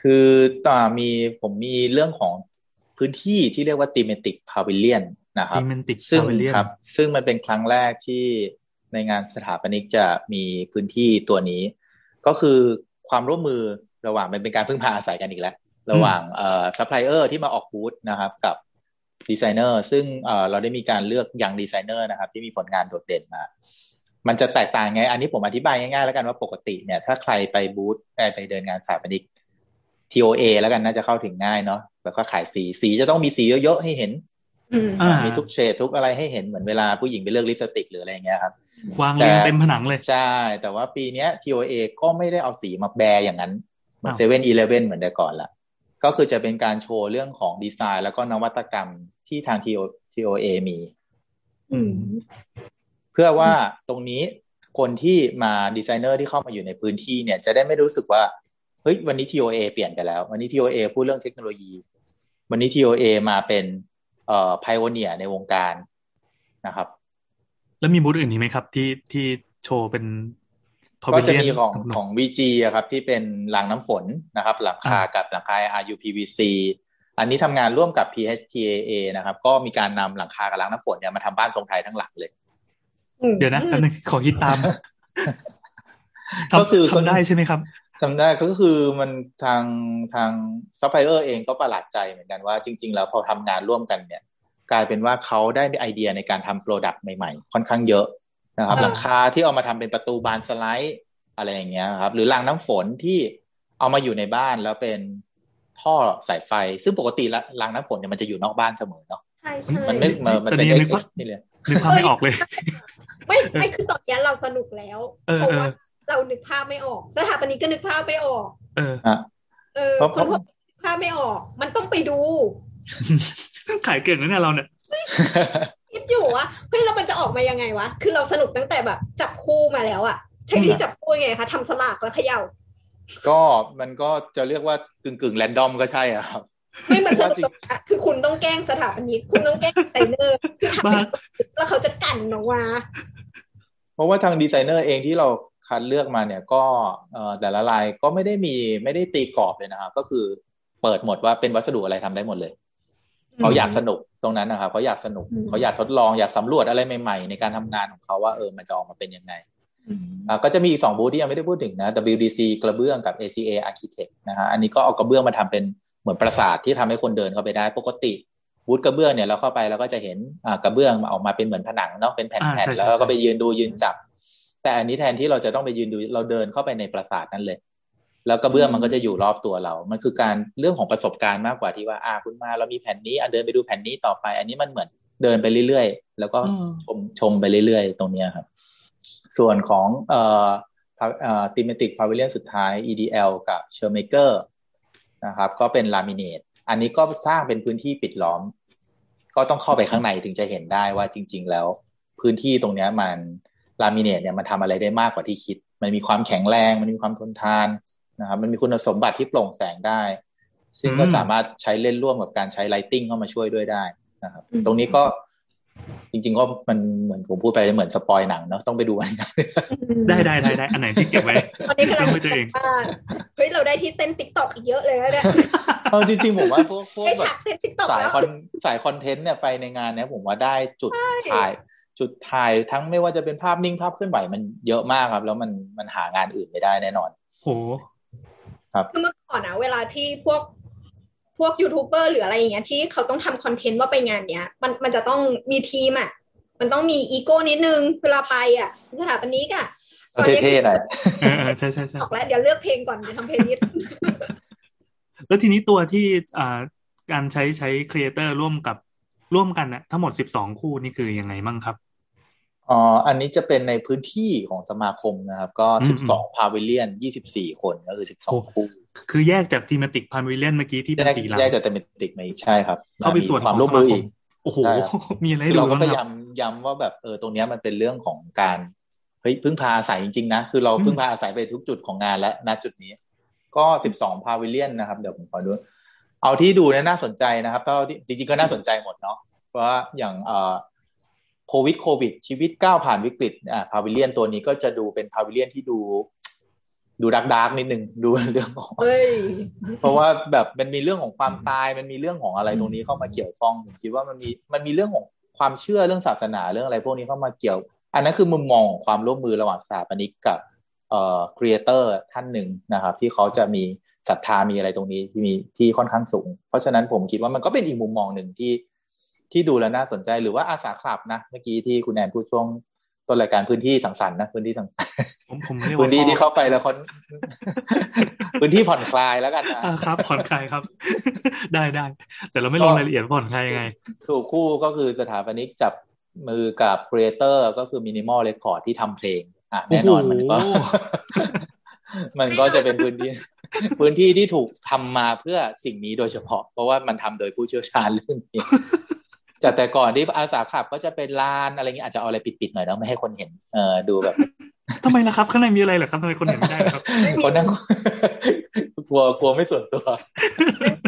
คือต่อมีผมมีเรื่องของพื้นที่ที่เรียกว่า thematic pavilion นะครับ thematic ซึ่ง pavilion ครับ ซึ่งมันเป็นครั้งแรกที่ในงานสถาปนิกจะมีพื้นที่ตัวนี้ ก็คือความร่วมมือระหว่างมันเป็นการพึ่งพาอาศัยกันอีกแล้ว ระหว่างเอ่อซัพพลายเออร์ที่มาออกบูธนะครับกับดีไซเนอร์ซึ่งเอ่อเราได้มีการเลือก young designer นะครับ ที่มีผลงานโดดเด่นมา มันจะแตกต่างไง อันนี้ผมอธิบายง่ายๆแล้วกันว่าปกติเนี่ย ถ้าใครไปบูธไปเดินงานสถาปนิก TOA แล้วกันน่าจะเข้าถึงง่ายเนาะแล้วก็ขายสีสีจะต้องมีสีเยอะๆให้เห็นอืมอ่ามีทุกเฉดทุกอะไรให้เห็นเหมือนเวลาผู้หญิงไปเลือกลิปสติกหรืออะไรอย่างเงี้ยครับวางเรียงเต็มผนังเลย ใช่ แต่ว่าปีเนี้ย TOA ก็ไม่ได้เอาสีมาแบร์อย่างนั้นเหมือนอ้าวเซเว่นอีเลฟเว่นเหมือนแต่ก่อนละก็คือจะเป็นการโชว์เรื่องของดีไซน์ แล้วก็นวัตกรรมที่ทาง TO TOA มีอืมเพื่อว่าตรงนี้คนที่มาดีไซเนอร์ที่เข้ามาอยู่ในพื้นที่เนี่ยจะได้ไม่รู้สึกว่าเฮ้ยวันนี้ TOA เปลี่ยนไปแล้ว วันนี้ TOA พูดเรื่องเทคโนโลยี วันนี้ TOA มาเป็นเอ่อไพโอเนียในวงการนะครับ แล้วมีบูธอื่นนี้ไหมครับ ที่ที่โชว์เป็นก็จะ pavilion มีของครับของ VG อะครับ ที่เป็นรางน้ำฝนนะครับ หลังคาอ่ากับหลังคา RUPVC อันนี้ทำงานร่วมกับ PHTAA นะครับ ก็มีการนำหลังคากับรางน้ำฝนเนี่ยมาทำบ้านทรงไทยทั้งหลังเลยอืม เดี๋ยวนะแป๊บนึงขอคิดตามก็คือทำทำได้ใช่ไหมครับจำได้ก็คือมันทางทางซัพพลายเออร์เองก็ประหลาดใจเหมือนกันว่าจริง ๆ แล้วพอทำงานร่วมกันเนี่ย กลายเป็นว่าเขาได้ไอเดียในการทำ product ใหม่ๆ ค่อนข้างเยอะนะครับอ่าหลังคาที่เอามาทำเป็นประตูบานสไลด์อะไรอย่างเงี้ยครับ หรือรางน้ำฝนที่เอามาอยู่ในบ้านแล้วเป็นท่อสายไฟ ซึ่งปกติละรางน้ำฝนเนี่ยมันจะอยู่นอกบ้านเสมอเนาะใช่ใช่มันไม่มันมันเป็นแต่เอ็นี่นึกกว่าซ์นี่เลย นึกภาพไม่ออกเลย ไม่ไม่คือตอนเนี้ยเราสนุกแล้วเออเพราะเออว่าเรานึกภาพไม่ออกสถาปนิกก็นึกภาพไม่ออก เออฮะเออเพราะคนพวกนึกภาพไม่ออก มันต้องไปดู ขายเก่งนะเนี่ยเราเนี่ยคิดอยู่ว่าเฮ้ยแล้วมันจะออกมายังไงวะ คือเราสนุกตั้งแต่แบบ จับคู่มาแล้วอะใช้วิธีจับคู่ยังไงคะทำสลากแล้วเขย่า ก็มันก็จะเรียกว่ากึ่งกึ่งแรนดอมก็ใช่อะครับ ไม่มันสนุกตรงนี้คือคุณต้องแกล้งสถาปนิกคุณต้องแกล้งดีไซเนอร์ที่ทำบ้าแล้วเขาจะกั่นออกมาเพราะว่าทางดีไซเนอร์เองที่เราคัดเลือกมาเนี่ยก็เอ่อแต่ละลายก็ไม่ได้มีไม่ได้ตีกรอบเลยนะครับ ก็คือเปิดหมดว่าเป็นวัสดุอะไรทำได้หมดเลยอืมเขาอยากสนุกตรงนั้นนะครับเขาอยากสนุกอืมเขาอยากทดลองอยากสำรวจอะไรใหม่ๆ ในการทำงานของเขาว่าเออมันจะออกมาเป็นยังไงอ่าก็จะมีอีกสองบูธที่ยังไม่ได้พูดถึงนะ WDC กระเบื้องกับ ACA Architect นะฮะอันนี้ก็เอากระเบื้องมาทำเป็นเห มือนปราสาทที่ทำให้คนเดินเข้าไปได้ปกติบูธกระเบื้องเนี่ยเราเข้าไปเราก็จะเห็นอ่ากระเบื้องออกมาเป็นเหมือนผนังเนาะเป็นแผ่อ่าใช่นๆใช่แล้วก็ใช่ไปยืนดูยืนจับ แต่อันนี้แทนที่เราจะต้องไปยืนดูเราเดินเข้าไปในปราสาทนั้นเลย แล้วกระเบื้องมันก็จะอยู่รอบตัวเรา มันคือการเรื่องของประสบการณ์มากกว่าที่ว่าอ่าคุณมาเรามีแผ่นนี้อะเดินไปดูแผ่นนี้ต่อไป อันนี้มันเหมือนเดินไปเรื่อยๆ แล้วก็อืมชมชมไปเรื่อยๆ ตรงเนี้ยครับ ส่วนของเอ่อเอ่อ thematic pavilion สุดท้าย EDL กับ s h e r m a k e r นะครับ ก็เป็น laminate อันนี้ก็สร้างเป็นพื้นที่ปิดล้อม ก็ต้องเข้าไปข้างในถึงจะเห็นได้ว่าจริง ๆ แล้ว พื้นที่ตรงเนี้ยมันลามิเนตเนี่ยมันทำอะไรได้มากกว่าที่คิด มันมีความแข็งแรง มันมีความทนทานนะครับ มันมีคุณสมบัติที่โปร่งแสงได้ ซึ่งก็อืมสามารถใช้เล่นร่วมกับการใช้ไลติงเข้ามาช่วยด้วยได้นะครับอืมตรงนี้ก็ จริง ๆ ก็มันเหมือนผมพูดไปเหมือนสปอยหนังเนาะต้องไปดูอันนั้นได้ได้ได้ได้อันไหนที่เก็บไว้ตอนนี้กำลังต้องไปเจอเองว่าเฮ้ยเราได้ที่เต้น TikTok อีกเยอะเลยนะเนี่ยเอาจริง ๆ ผมว่าพวกพวกได้แบบฉากเต้น TikTok สายแล้วคอนสาย content เนี่ยไปในงานเนี้ยผมว่าได้จุดถ่ายจุดถ่ายทั้งไม่ว่าจะเป็นภาพนิ่งภาพเคลื่อนไหวมันเยอะมากครับ แล้วมันมันหางานอื่นไม่ได้แน่นอนโหคือเมื่อก่อนนะเวลาที่พวก พวกยูทูบเบอร์หรืออะไรอย่างเงี้ยที่เขาต้องทำ content ว่าไปงานเนี้ย มันมันจะต้องมีทีมอะ มันต้องมีอีโก้นิดนึงเวลาไปอะสถาปนิกอะตอนนี้เท่ๆหน่อยเออเออใช่ใช่ใช่ออกแล้วเดี๋ยวเลือกเพลงก่อนเดี๋ยวทำเพลงนิดแล้วทีนี้ตัวที่อ่าการใช้ใช้ครีเอเตอร์ร่วมกับร่วมกันนะทั้งหมดสิบสองคู่นี่คือยังไงมั่งครับอ๋ออันนี้จะเป็นในพื้นที่ของสมาคมนะครับ ก็อืมสิบสองพาวิเลียนยี่สิบสี่คนก็คือสิบสองคู่ คือแยกจากทีมติกพาวิเลียนเมื่อกี้ที่แยเป็นกสีหลังแยกจากเตมติกมาอีกใช่ครับ เข้าไปส่วนมีความของร่วมมืออีกสมาคมโอ้โหใช่ครับมีอะไรให้คือดูเราก็บ้างพคยารัยาบมย้ำว่าแบบเออตรงเนี้ยมันเป็นเรื่องของการเฮ้ยพึ่งพาอาศัยจริงๆนะ คือเราอืมพึ่งพาอาศัยไปทุกจุดของงานและณจุดนี้ ก็สิบสองพาวิเลียนนะครับ เดี๋ยวผมขอดู เอาที่ดูเนี่ยน่าสนใจนะครับก็จริงๆก็น่าสนใจหมดเนาะเพราะว่าอย่างเอ่อโควิดโควิดชีวิตก้าวผ่านวิกฤตอ่าพาวิเลียนตัวนี้ก็จะดูเป็นพาวิเลียนที่ดู ดูดักดักนิดนึงดูเรื่องของเฮ้ยเพราะว่าแบบมันมีเรื่องของความตายมันมีเรื่องของอะไรตรงนี้เข้ามาเกี่ยวข้องผมคิดว่ามันมีมันมีเรื่องของความเชื่อเรื่องศาสนาเรื่องอะไรพวกนี้เข้ามาเกี่ยว อันนั้นคือมุมมองของความร่วมมือระหว่างสถาปนิกกับเอ่อครีเอเตอร์ท่านหนึ่งนะครับ ที่เขาจะมีศรัทธามีอะไรตรงนี้ที่มีที่ค่อนข้างสูง เพราะฉะนั้นผมคิดว่ามันก็เป็นอีกมุมมองหนึ่งที่ที่ดูแล้วน่าสนใจหรือว่าอาสาคลับนะ เมื่อกี้ที่คุณแอนพูดช่วง ต้นรายการพื้นที่สังสรรค์นะพื้นที่สังสรรค์ผมผมเรียกพื้ว่านที่ที่เข้าไปแล้วคนพื้นที่ผ่อนคลายแล้วกันนะอ่าครับ ผ่อนคลายครับ ได้ได้แต่เราไม่ลงรายละเอียดว่าผ่อนคลายยังไง ถูกคู่ก็คือสถาปนิกจับมือกับ creator ก็คือ Minimal Records ที่ทำเพลง อะแน่นอนมันก็โอ้โหมันก็จะเป็นพื้นที่ พื้นที่ที่ถูกทำมาเพื่อสิ่งนี้โดยเฉพาะ เพราะว่ามันทำโดยผู้เชี่ยวชาญเรื่องนี้ จากแต่ก่อนที่อาษาคลับก็จะเป็นลานอะไรเงี้ยอาจจะเอาอะไรปิดๆหน่อยเนาะไม่ให้คนเห็นเออดูแบบทำไมล่ะครับ ข้างในมีอะไรเหรอครับทำไมคนเห็นไม่ได้ล่ะครับคนนั่งกลัวกลัวไม่ส่วนตัว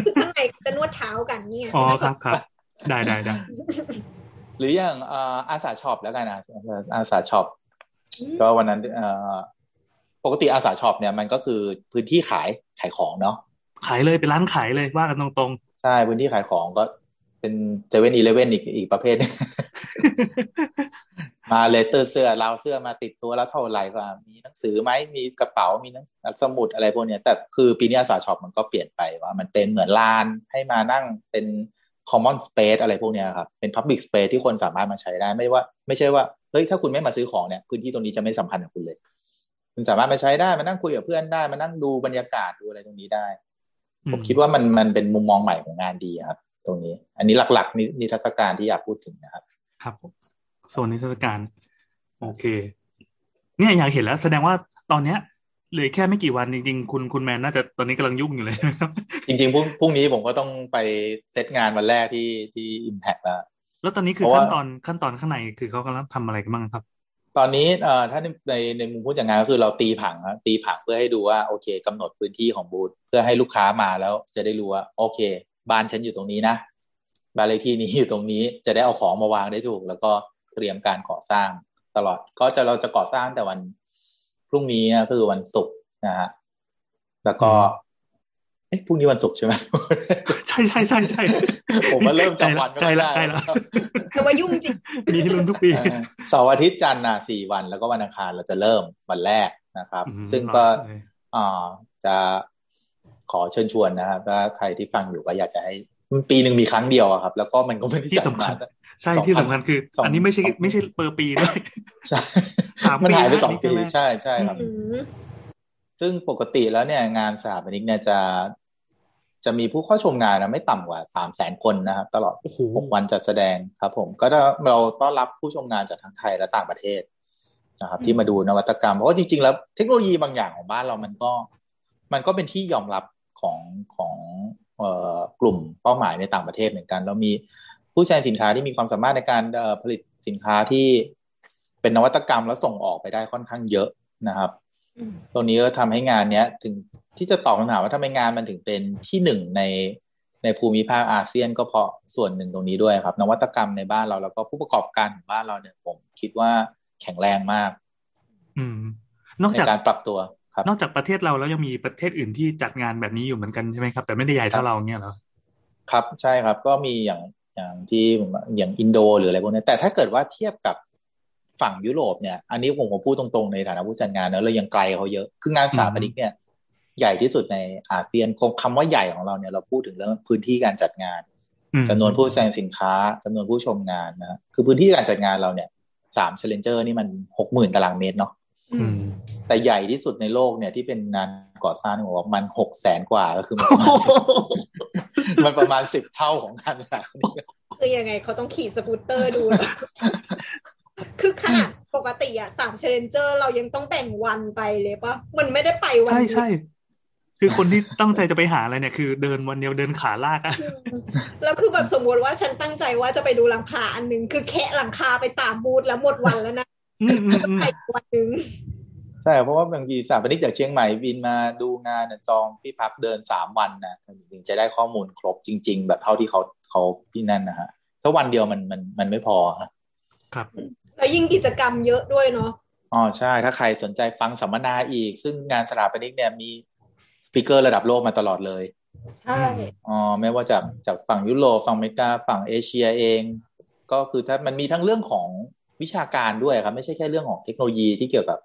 คือข้างในจะนวดเท้ากันเนี่ยอ๋อครับครับได้ได้ได้หรืออย่างเอ่ออาษาช็อปแล้วกันนะอาษาช็อปก็วันนั้นเอ่อปกติอาษาช็อปเนี่ยมันก็คือพื้นที่ขายขายของเนาะขายเลยเป็นร้านขายเลยว่ากันตรงใช่พื้นที่ขายของก็ เป็นเซเว่นอีเลฟเว่นอีกอีกประเภทหนึ่งมาเลยเตอร์เสื้อเราวเสื้อมาติดตัวแล้วเท่าไหร่ก็อะมีหนังสือไหมมีกระเป๋ามีหนังสมุดอะไรพวกเนี้ย แต่คือปีนี้อาสาช็อปมันก็เปลี่ยนไปว่ามันเป็นเหมือนลานให้มานั่งเป็น common space อะไรพวกเนี้ยครับ เป็น public space ที่คนสามารถมาใช้ได้ไม่ว่า ไม่ใช่ว่าเฮ้ยถ้าคุณไม่มาซื้อของเนี่ยพื้นที่ตรงนี้จะไม่สัมพันธ์กับคุณเลย คุณสามารถมาใช้ได้มานั่งคุยกับเพื่อนได้มานั่งดูบรรยากาศดูอะไรตรงนี้ได้ๆอืผมคิดว่ามันมันเป็นมุมมองใหม่ของงานดีครับ ตรงนี้ อันนี้หลักๆนินิทรรศการที่อยากพูดถึงนะครับ ครับผมโซนนิทรรศการ โอเค เนี่ยอยากเห็นแล้ว แสดงว่าตอนเนี้ยเหลือแค่ไม่กี่วันจริงๆ คุณคุณแมนน่าจะตอนนี้กำลังยุ่งอยู่เลยนะครับ จริงๆพรุ่งพรุ่งนี้ผมก็ต้องไปเซตงานวันแรกที่ที่ Impact แล้วแล้วตอนนี้คือเพราะว่าขั้นตอนขั้นตอนข้างในคือเขากำลังทำอะไรกันบ้างครับ ตอนนี้เอ่อถ้าในในในมุมผู้จัดงานก็คือเราตีผังครับตีผังเพื่อให้ดูว่าโอเคกำหนดพื้นที่ของบูธเพื่อให้ลูกค้ามาแล้วจะได้รู้ว่าโอเค บ้านฉันอยู่ตรงนี้นะบ้านเลขที่นี้อยู่ตรงนี้จะได้เอาของมาวางได้ถูก แล้วก็เตรียมการก่อสร้างตลอด ก็จะเราจะก่อสร้างแต่วันพรุ่งนี้นะคือวันศุกร์นะฮะแล้วก็อืมเอ๊ะพรุ่งนี้วันศุกร์ใช่ไหมใช่ใช่ใช่ใช่ผมมาเริ่มจำวันไม่ใกค่ล้อยละได้ใกล้ละแต่ว่ายุ่งจริงมีให้ลุ้นทุกปีเออเสาร์อาทิตย์จันทร์น่ะสี่วัน แล้วก็วันอังคารเราจะเริ่มวันแรกนะครับอืมซึ่งก็รอใช่อ่าจะ ขอเชิญชวนนะครับถ้าใครที่ฟังอยู่ก็อยากจะให้มันปีหนึ่งมีครั้งเดียวอะครับ แล้วก็มันก็ไม่ได้ที่จัดสำคัมาญใช่ที่สำคัญคือสองอันนี้ไม่ใช่สองไม่ใช่เปอร์ปีด้วยใช่สามมันปีหายไปแล้วสองนี่ปีใช่ไหมใช่ใช่ครับอืมซึ่งปกติแล้วเนี่ยงานสถาปนิกเนี่ยจะจะมีผู้เข้าชมงานนะไม่ต่ำกว่าสามแสนคนนะครับ ตลอดโอ้โหหกวันจัดแสดงครับผมก็ได้เราต้อนรับผู้ชมงานจากทั้งไทยและต่างประเทศนะครับ ที่มาดูนวัตกรรม เพราะว่าจริงๆแล้วเทคโนโลยีบางอย่างของบ้านเรามันก็ มันก็เป็นที่ยอมรับของของเอ่อกลุ่มเป้าหมายในต่างประเทศเหมือนกัน เรามีผู้แทนสินค้าที่มีความสามารถในการเอ่อผลิตสินค้าที่เป็นนวัตกรรมแล้วส่งออกไปได้ค่อนข้างเยอะนะครับอืมตรงนี้ก็ทำให้งานเนี้ยถึงที่จะตอบคำถามว่าทำไมงานมันถึงเป็นที่หนึ่งในในภูมิภาคอาเซียนก็เพราะส่วนหนึ่งตรงนี้ด้วยครับ นวัตกรรมในบ้านเราแล้วก็ผู้ประกอบการของบ้านเราเนี่ยผมคิดว่าแข็งแรงมาก อืม นอกในจากการปรับตัวครับ นอกจากประเทศเราแล้วยังมีประเทศอื่นที่จัดงานแบบนี้อยู่เหมือนกันใช่ไหมครับ แต่ไม่ได้ใหญ่เท่าเราเงี้ยเหรอครับใช่ครับก็มีอย่างอย่างที่ผมอย่างอินโดหรืออะไรพวกนี้แต่ถ้าเกิดว่าเทียบกับฝั่งยุโรปเนี่ย อันนี้ผมผมพูดตรงๆในฐานะผู้จัดงานเนอะเรายังไกลเขาเยอะ คืองานสถาปนิกเนี่ยใหญ่ที่สุดในอาเซียนคำว่าใหญ่ของเราเนี่ยเราพูดถึงเรื่องพื้นที่การจัดงานอืมจำนวนผู้แสดงสินค้าจำนวนผู้ชมงานนะฮะคือพื้นที่การจัดงานเราเนี่ยสาม challenger นี่มันหกหมื่นตารางเมตรเนาะอือืมม แต่ใหญ่ที่สุดในโลกเนี่ยที่เป็นงานก่อสร้างผมว่ามันหกแสนกว่าก็คือ มันประมาณ10มันประมาณสิบเท่าของงานสถาปนิกคือยังไงเขาต้องขี่สกูตเตอร์ดู คือขนาดปกติอะสามเชลเลนเจอร์เรายังต้องแบ่งวันไปเลยปะมันไม่ได้ไปวันใช่เดียวใช่คือคนที่ตั้งใจจะไปหาอะไรเนี่ยคือเดินวันเดียวเดินขาลากอะอืมแล้วคือแบบสมมติว่าฉันตั้งใจว่าจะไปดูหลังคาอันหนึ่งคือแค่หลังคาไปสามบูธแล้วหมดวันแล้วนะอืมอืมอืม ไปอีกวันหนึ่งใช่เพราะว่าบางทีสถาปนิกจากเชียงใหม่บินมาดูงานจองที่พักเดินสามวันนะถึงจะได้ข้อมูลครบจริง ๆ แบบเท่าที่เขาเขาพี่นั่นนะฮะถ้าวันเดียวมันมันมันไม่พอครับแล้วยิ่งกิจกรรมเยอะด้วยเนาะอ๋อใช่ ถ้าใครสนใจฟังสัมมนาอีก ซึ่งงานสถาปนิกเนี่ยมีสปิเกอร์ระดับโลกมาตลอดเลย ใช่อ๋อไม่ว่าจากจากฝั่งยุโรปฝั่งอเมริกาฝั่งเอเชียเอง ก็คือถ้ามันมีทั้งเรื่องของ วิชาการด้วยครับ ไม่ใช่แค่เรื่องของเทคโนโลยีที่เกี่ยวกับ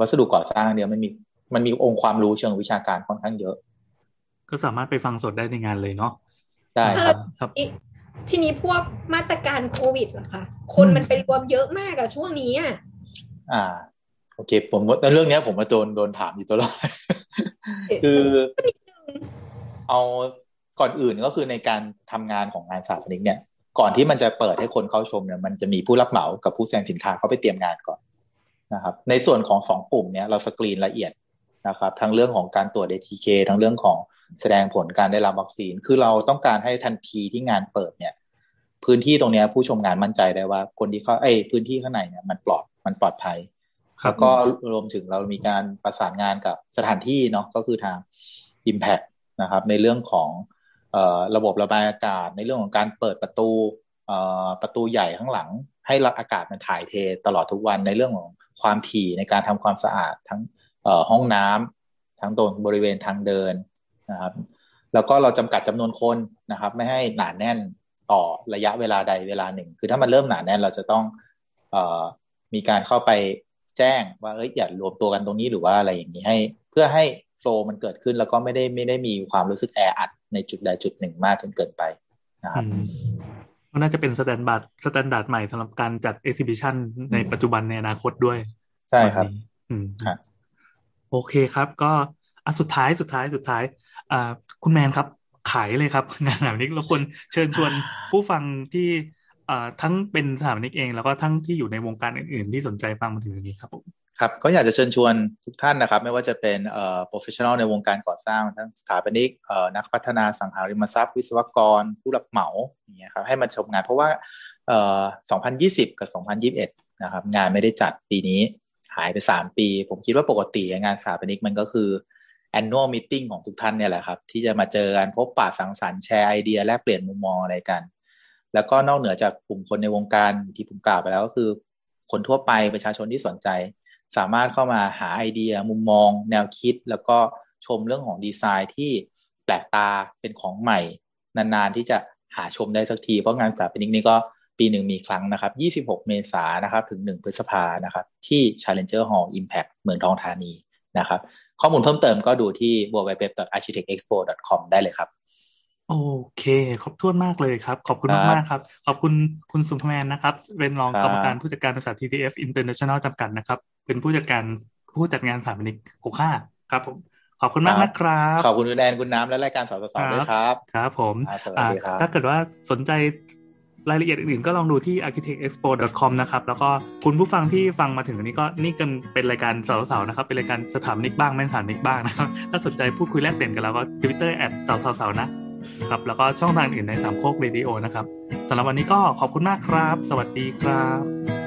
วัสดุก่อสร้างเดียวมันมีมันมีองค์ความรู้เชิงวิชาการค่อนข้างเยอะ ก็สามารถไปฟังสดได้ในงานเลยเนาะใช่ครับครับทีนี้พวกมาตรการโควิดเหรอคะคนมันเป็นรวมเยอะมากอะช่วงนี้อะอ่า โอเค ผมว่าเรื่องนี้ผมมาโดนโดนถามอยู่ตลอดคือเอาก่อนอื่นก็คือในการทำงานของงานสถาปนิกเนี่ย ก่อนที่มันจะเปิดให้คนเข้าชมเนี่ยมันจะมีผู้รับเหมากับผู้แสดงสินค้าเขาไปเตรียมงานก่อนนะครับ ในส่วนของสองกลุ่มเนี้ยเราสกรีนละเอียดนะครับ ทั้งเรื่องของการตรวจ ATK ทั้งเรื่องของแสดงผลการได้รับวัคซีน คือเราต้องการให้ทันทีที่งานเปิดเนี่ย พื้นที่ตรงนี้ผู้ชมงานมั่นใจได้ว่า คนที่เขาเอ้พื้นที่ข้างในเนี่ยมันปลอดมันปลอดภัยแล้วก็รวมถึงเรามีการประสานงานกับสถานที่เนาะก็คือทาง Impact นะครับ ในเรื่องของ ระบบระบายอากาศในเรื่องของการเปิดประตูประตูใหญ่ข้างหลัง ให้อากาศมันถ่ายเทตลอดทุกวันในเรื่องของความถี่ในการทำความสะอาดทั้งห้องน้ำทั้งตรงบริเวณทางเดินนะครับแล้วก็เราจำกัดจำนวนคนนะครับ ไม่ให้หนาแน่นต่อระยะเวลาใดเวลาหนึ่ง คือถ้ามันเริ่มหนาแน่นเราจะต้องอมีการเข้าไปแจ้งว่าเอ้ยอย่ารวมตัวกันตรงนี้หรือว่าอะไรอย่างนี้ให้ เพื่อให้ flow มันเกิดขึ้นแล้วก็ไม่ได้ไม่ได้มีความรู้สึกแออัดในจุดใดจุดหนึ่งมากจนเกินไปนะครับมันน่าจะเป็น standard standard ใหม่สำหรับการจัด exhibition ในปัจจุบันในอนาคตด้วย ใช่ครับ อืมโอเคครับ ก็อะสุดท้ายสุดท้ายสุดท้าย อ่า คุณแมนครับ ขายเลยครับ งานแบบนี้เราควรเชิญชวนผู้ฟังที่อ่าทั้งเป็นสถาปนิกเอง แล้วก็ทั้งที่อยู่ในวงการอื่น ๆ ที่สนใจฟังมาถึงตรงนี้ครับผม ครับก็อยากจะเชิญชวนทุกท่านนะครับ ไม่ว่าจะเป็นเอ่อ professional ในวงการก่อสร้างทั้งสถาปนิกเอ่อนักพัฒนาสังหาริมทรัพย์ วิศวกร ผู้รับเหมาอย่างเงี้ยครับให้มาชมงานเพราะว่าเอ่อ2020 กับ 2021 นะครับ งานไม่ได้จัดปีนี้หายไป 3 ปี ผมคิดว่าปกติงานสถาปนิกมันก็คือ annual meeting ของทุกท่านเนี่ยแหละครับ ที่จะมาเจอกันพบปะสังสรรค์แชร์ไอเดียแลกเปลี่ยนมุมมองอะไรกัน แล้วก็นอกเหนือจากกลุ่มคนในวงการที่ผมกล่าวไปแล้วก็คือ คนทั่วไปประชาชนที่สนใจ สามารถเข้ามาหาไอเดีย มุมมอง แนวคิด แล้วก็ชมเรื่องของดีไซน์ที่แปลกตาเป็นของใหม่ นานๆ ที่จะหาชมได้สักที เพราะงานสถาปนิกนี่ก็ปีหนึ่งมีครั้งนะครับ 26 เมษายนนะครับ ถึง 1 พฤษภานะครับ ที่ Challenger Hall Impact เมืองทองธานีนะครับ ข้อมูลเพิ่มเติมก็ดูที่ www.architectexpo.com ได้เลยครับ โอเคขอบคุณมากเลยครับ ขอบคุณมากมากครับ ขอบคุณคุณสุภแมนนะครับ เป็นรองกรรมการผู้จัดการบริษัท TTF International จำกัดนะครับ เป็นผู้จัดการผู้จัดงานสถาปนิก65ครับผมขอบคุณมากนะครับ ขอบคุณคุณแอนคุณน้ำและรายการเสาเสาเสาด้วยครับ ครับผมถ้าเกิดว่าสนใจรายละเอียดอื่นๆก็ลองดูที่ architectexpo.com นะครับ แล้วก็คุณผู้ฟังที่ฟังมาถึงอันนี้ก็นี่กันเป็นรายการเสาเสาเสานะครับ เป็นรายการสถาปนิกบ้างไม่สถาปนิกบ้างนะครับ ถ้าสนใจพูดคุยแลกเปลี่ยนกันแล้วก็ Twitter at เสาเสาเสานะครับ แล้วก็ช่องทางอื่นในสามโคกเรดิโอนะครับสำหรับวันนี้ก็ขอบคุณมากครับ สวัสดีครับ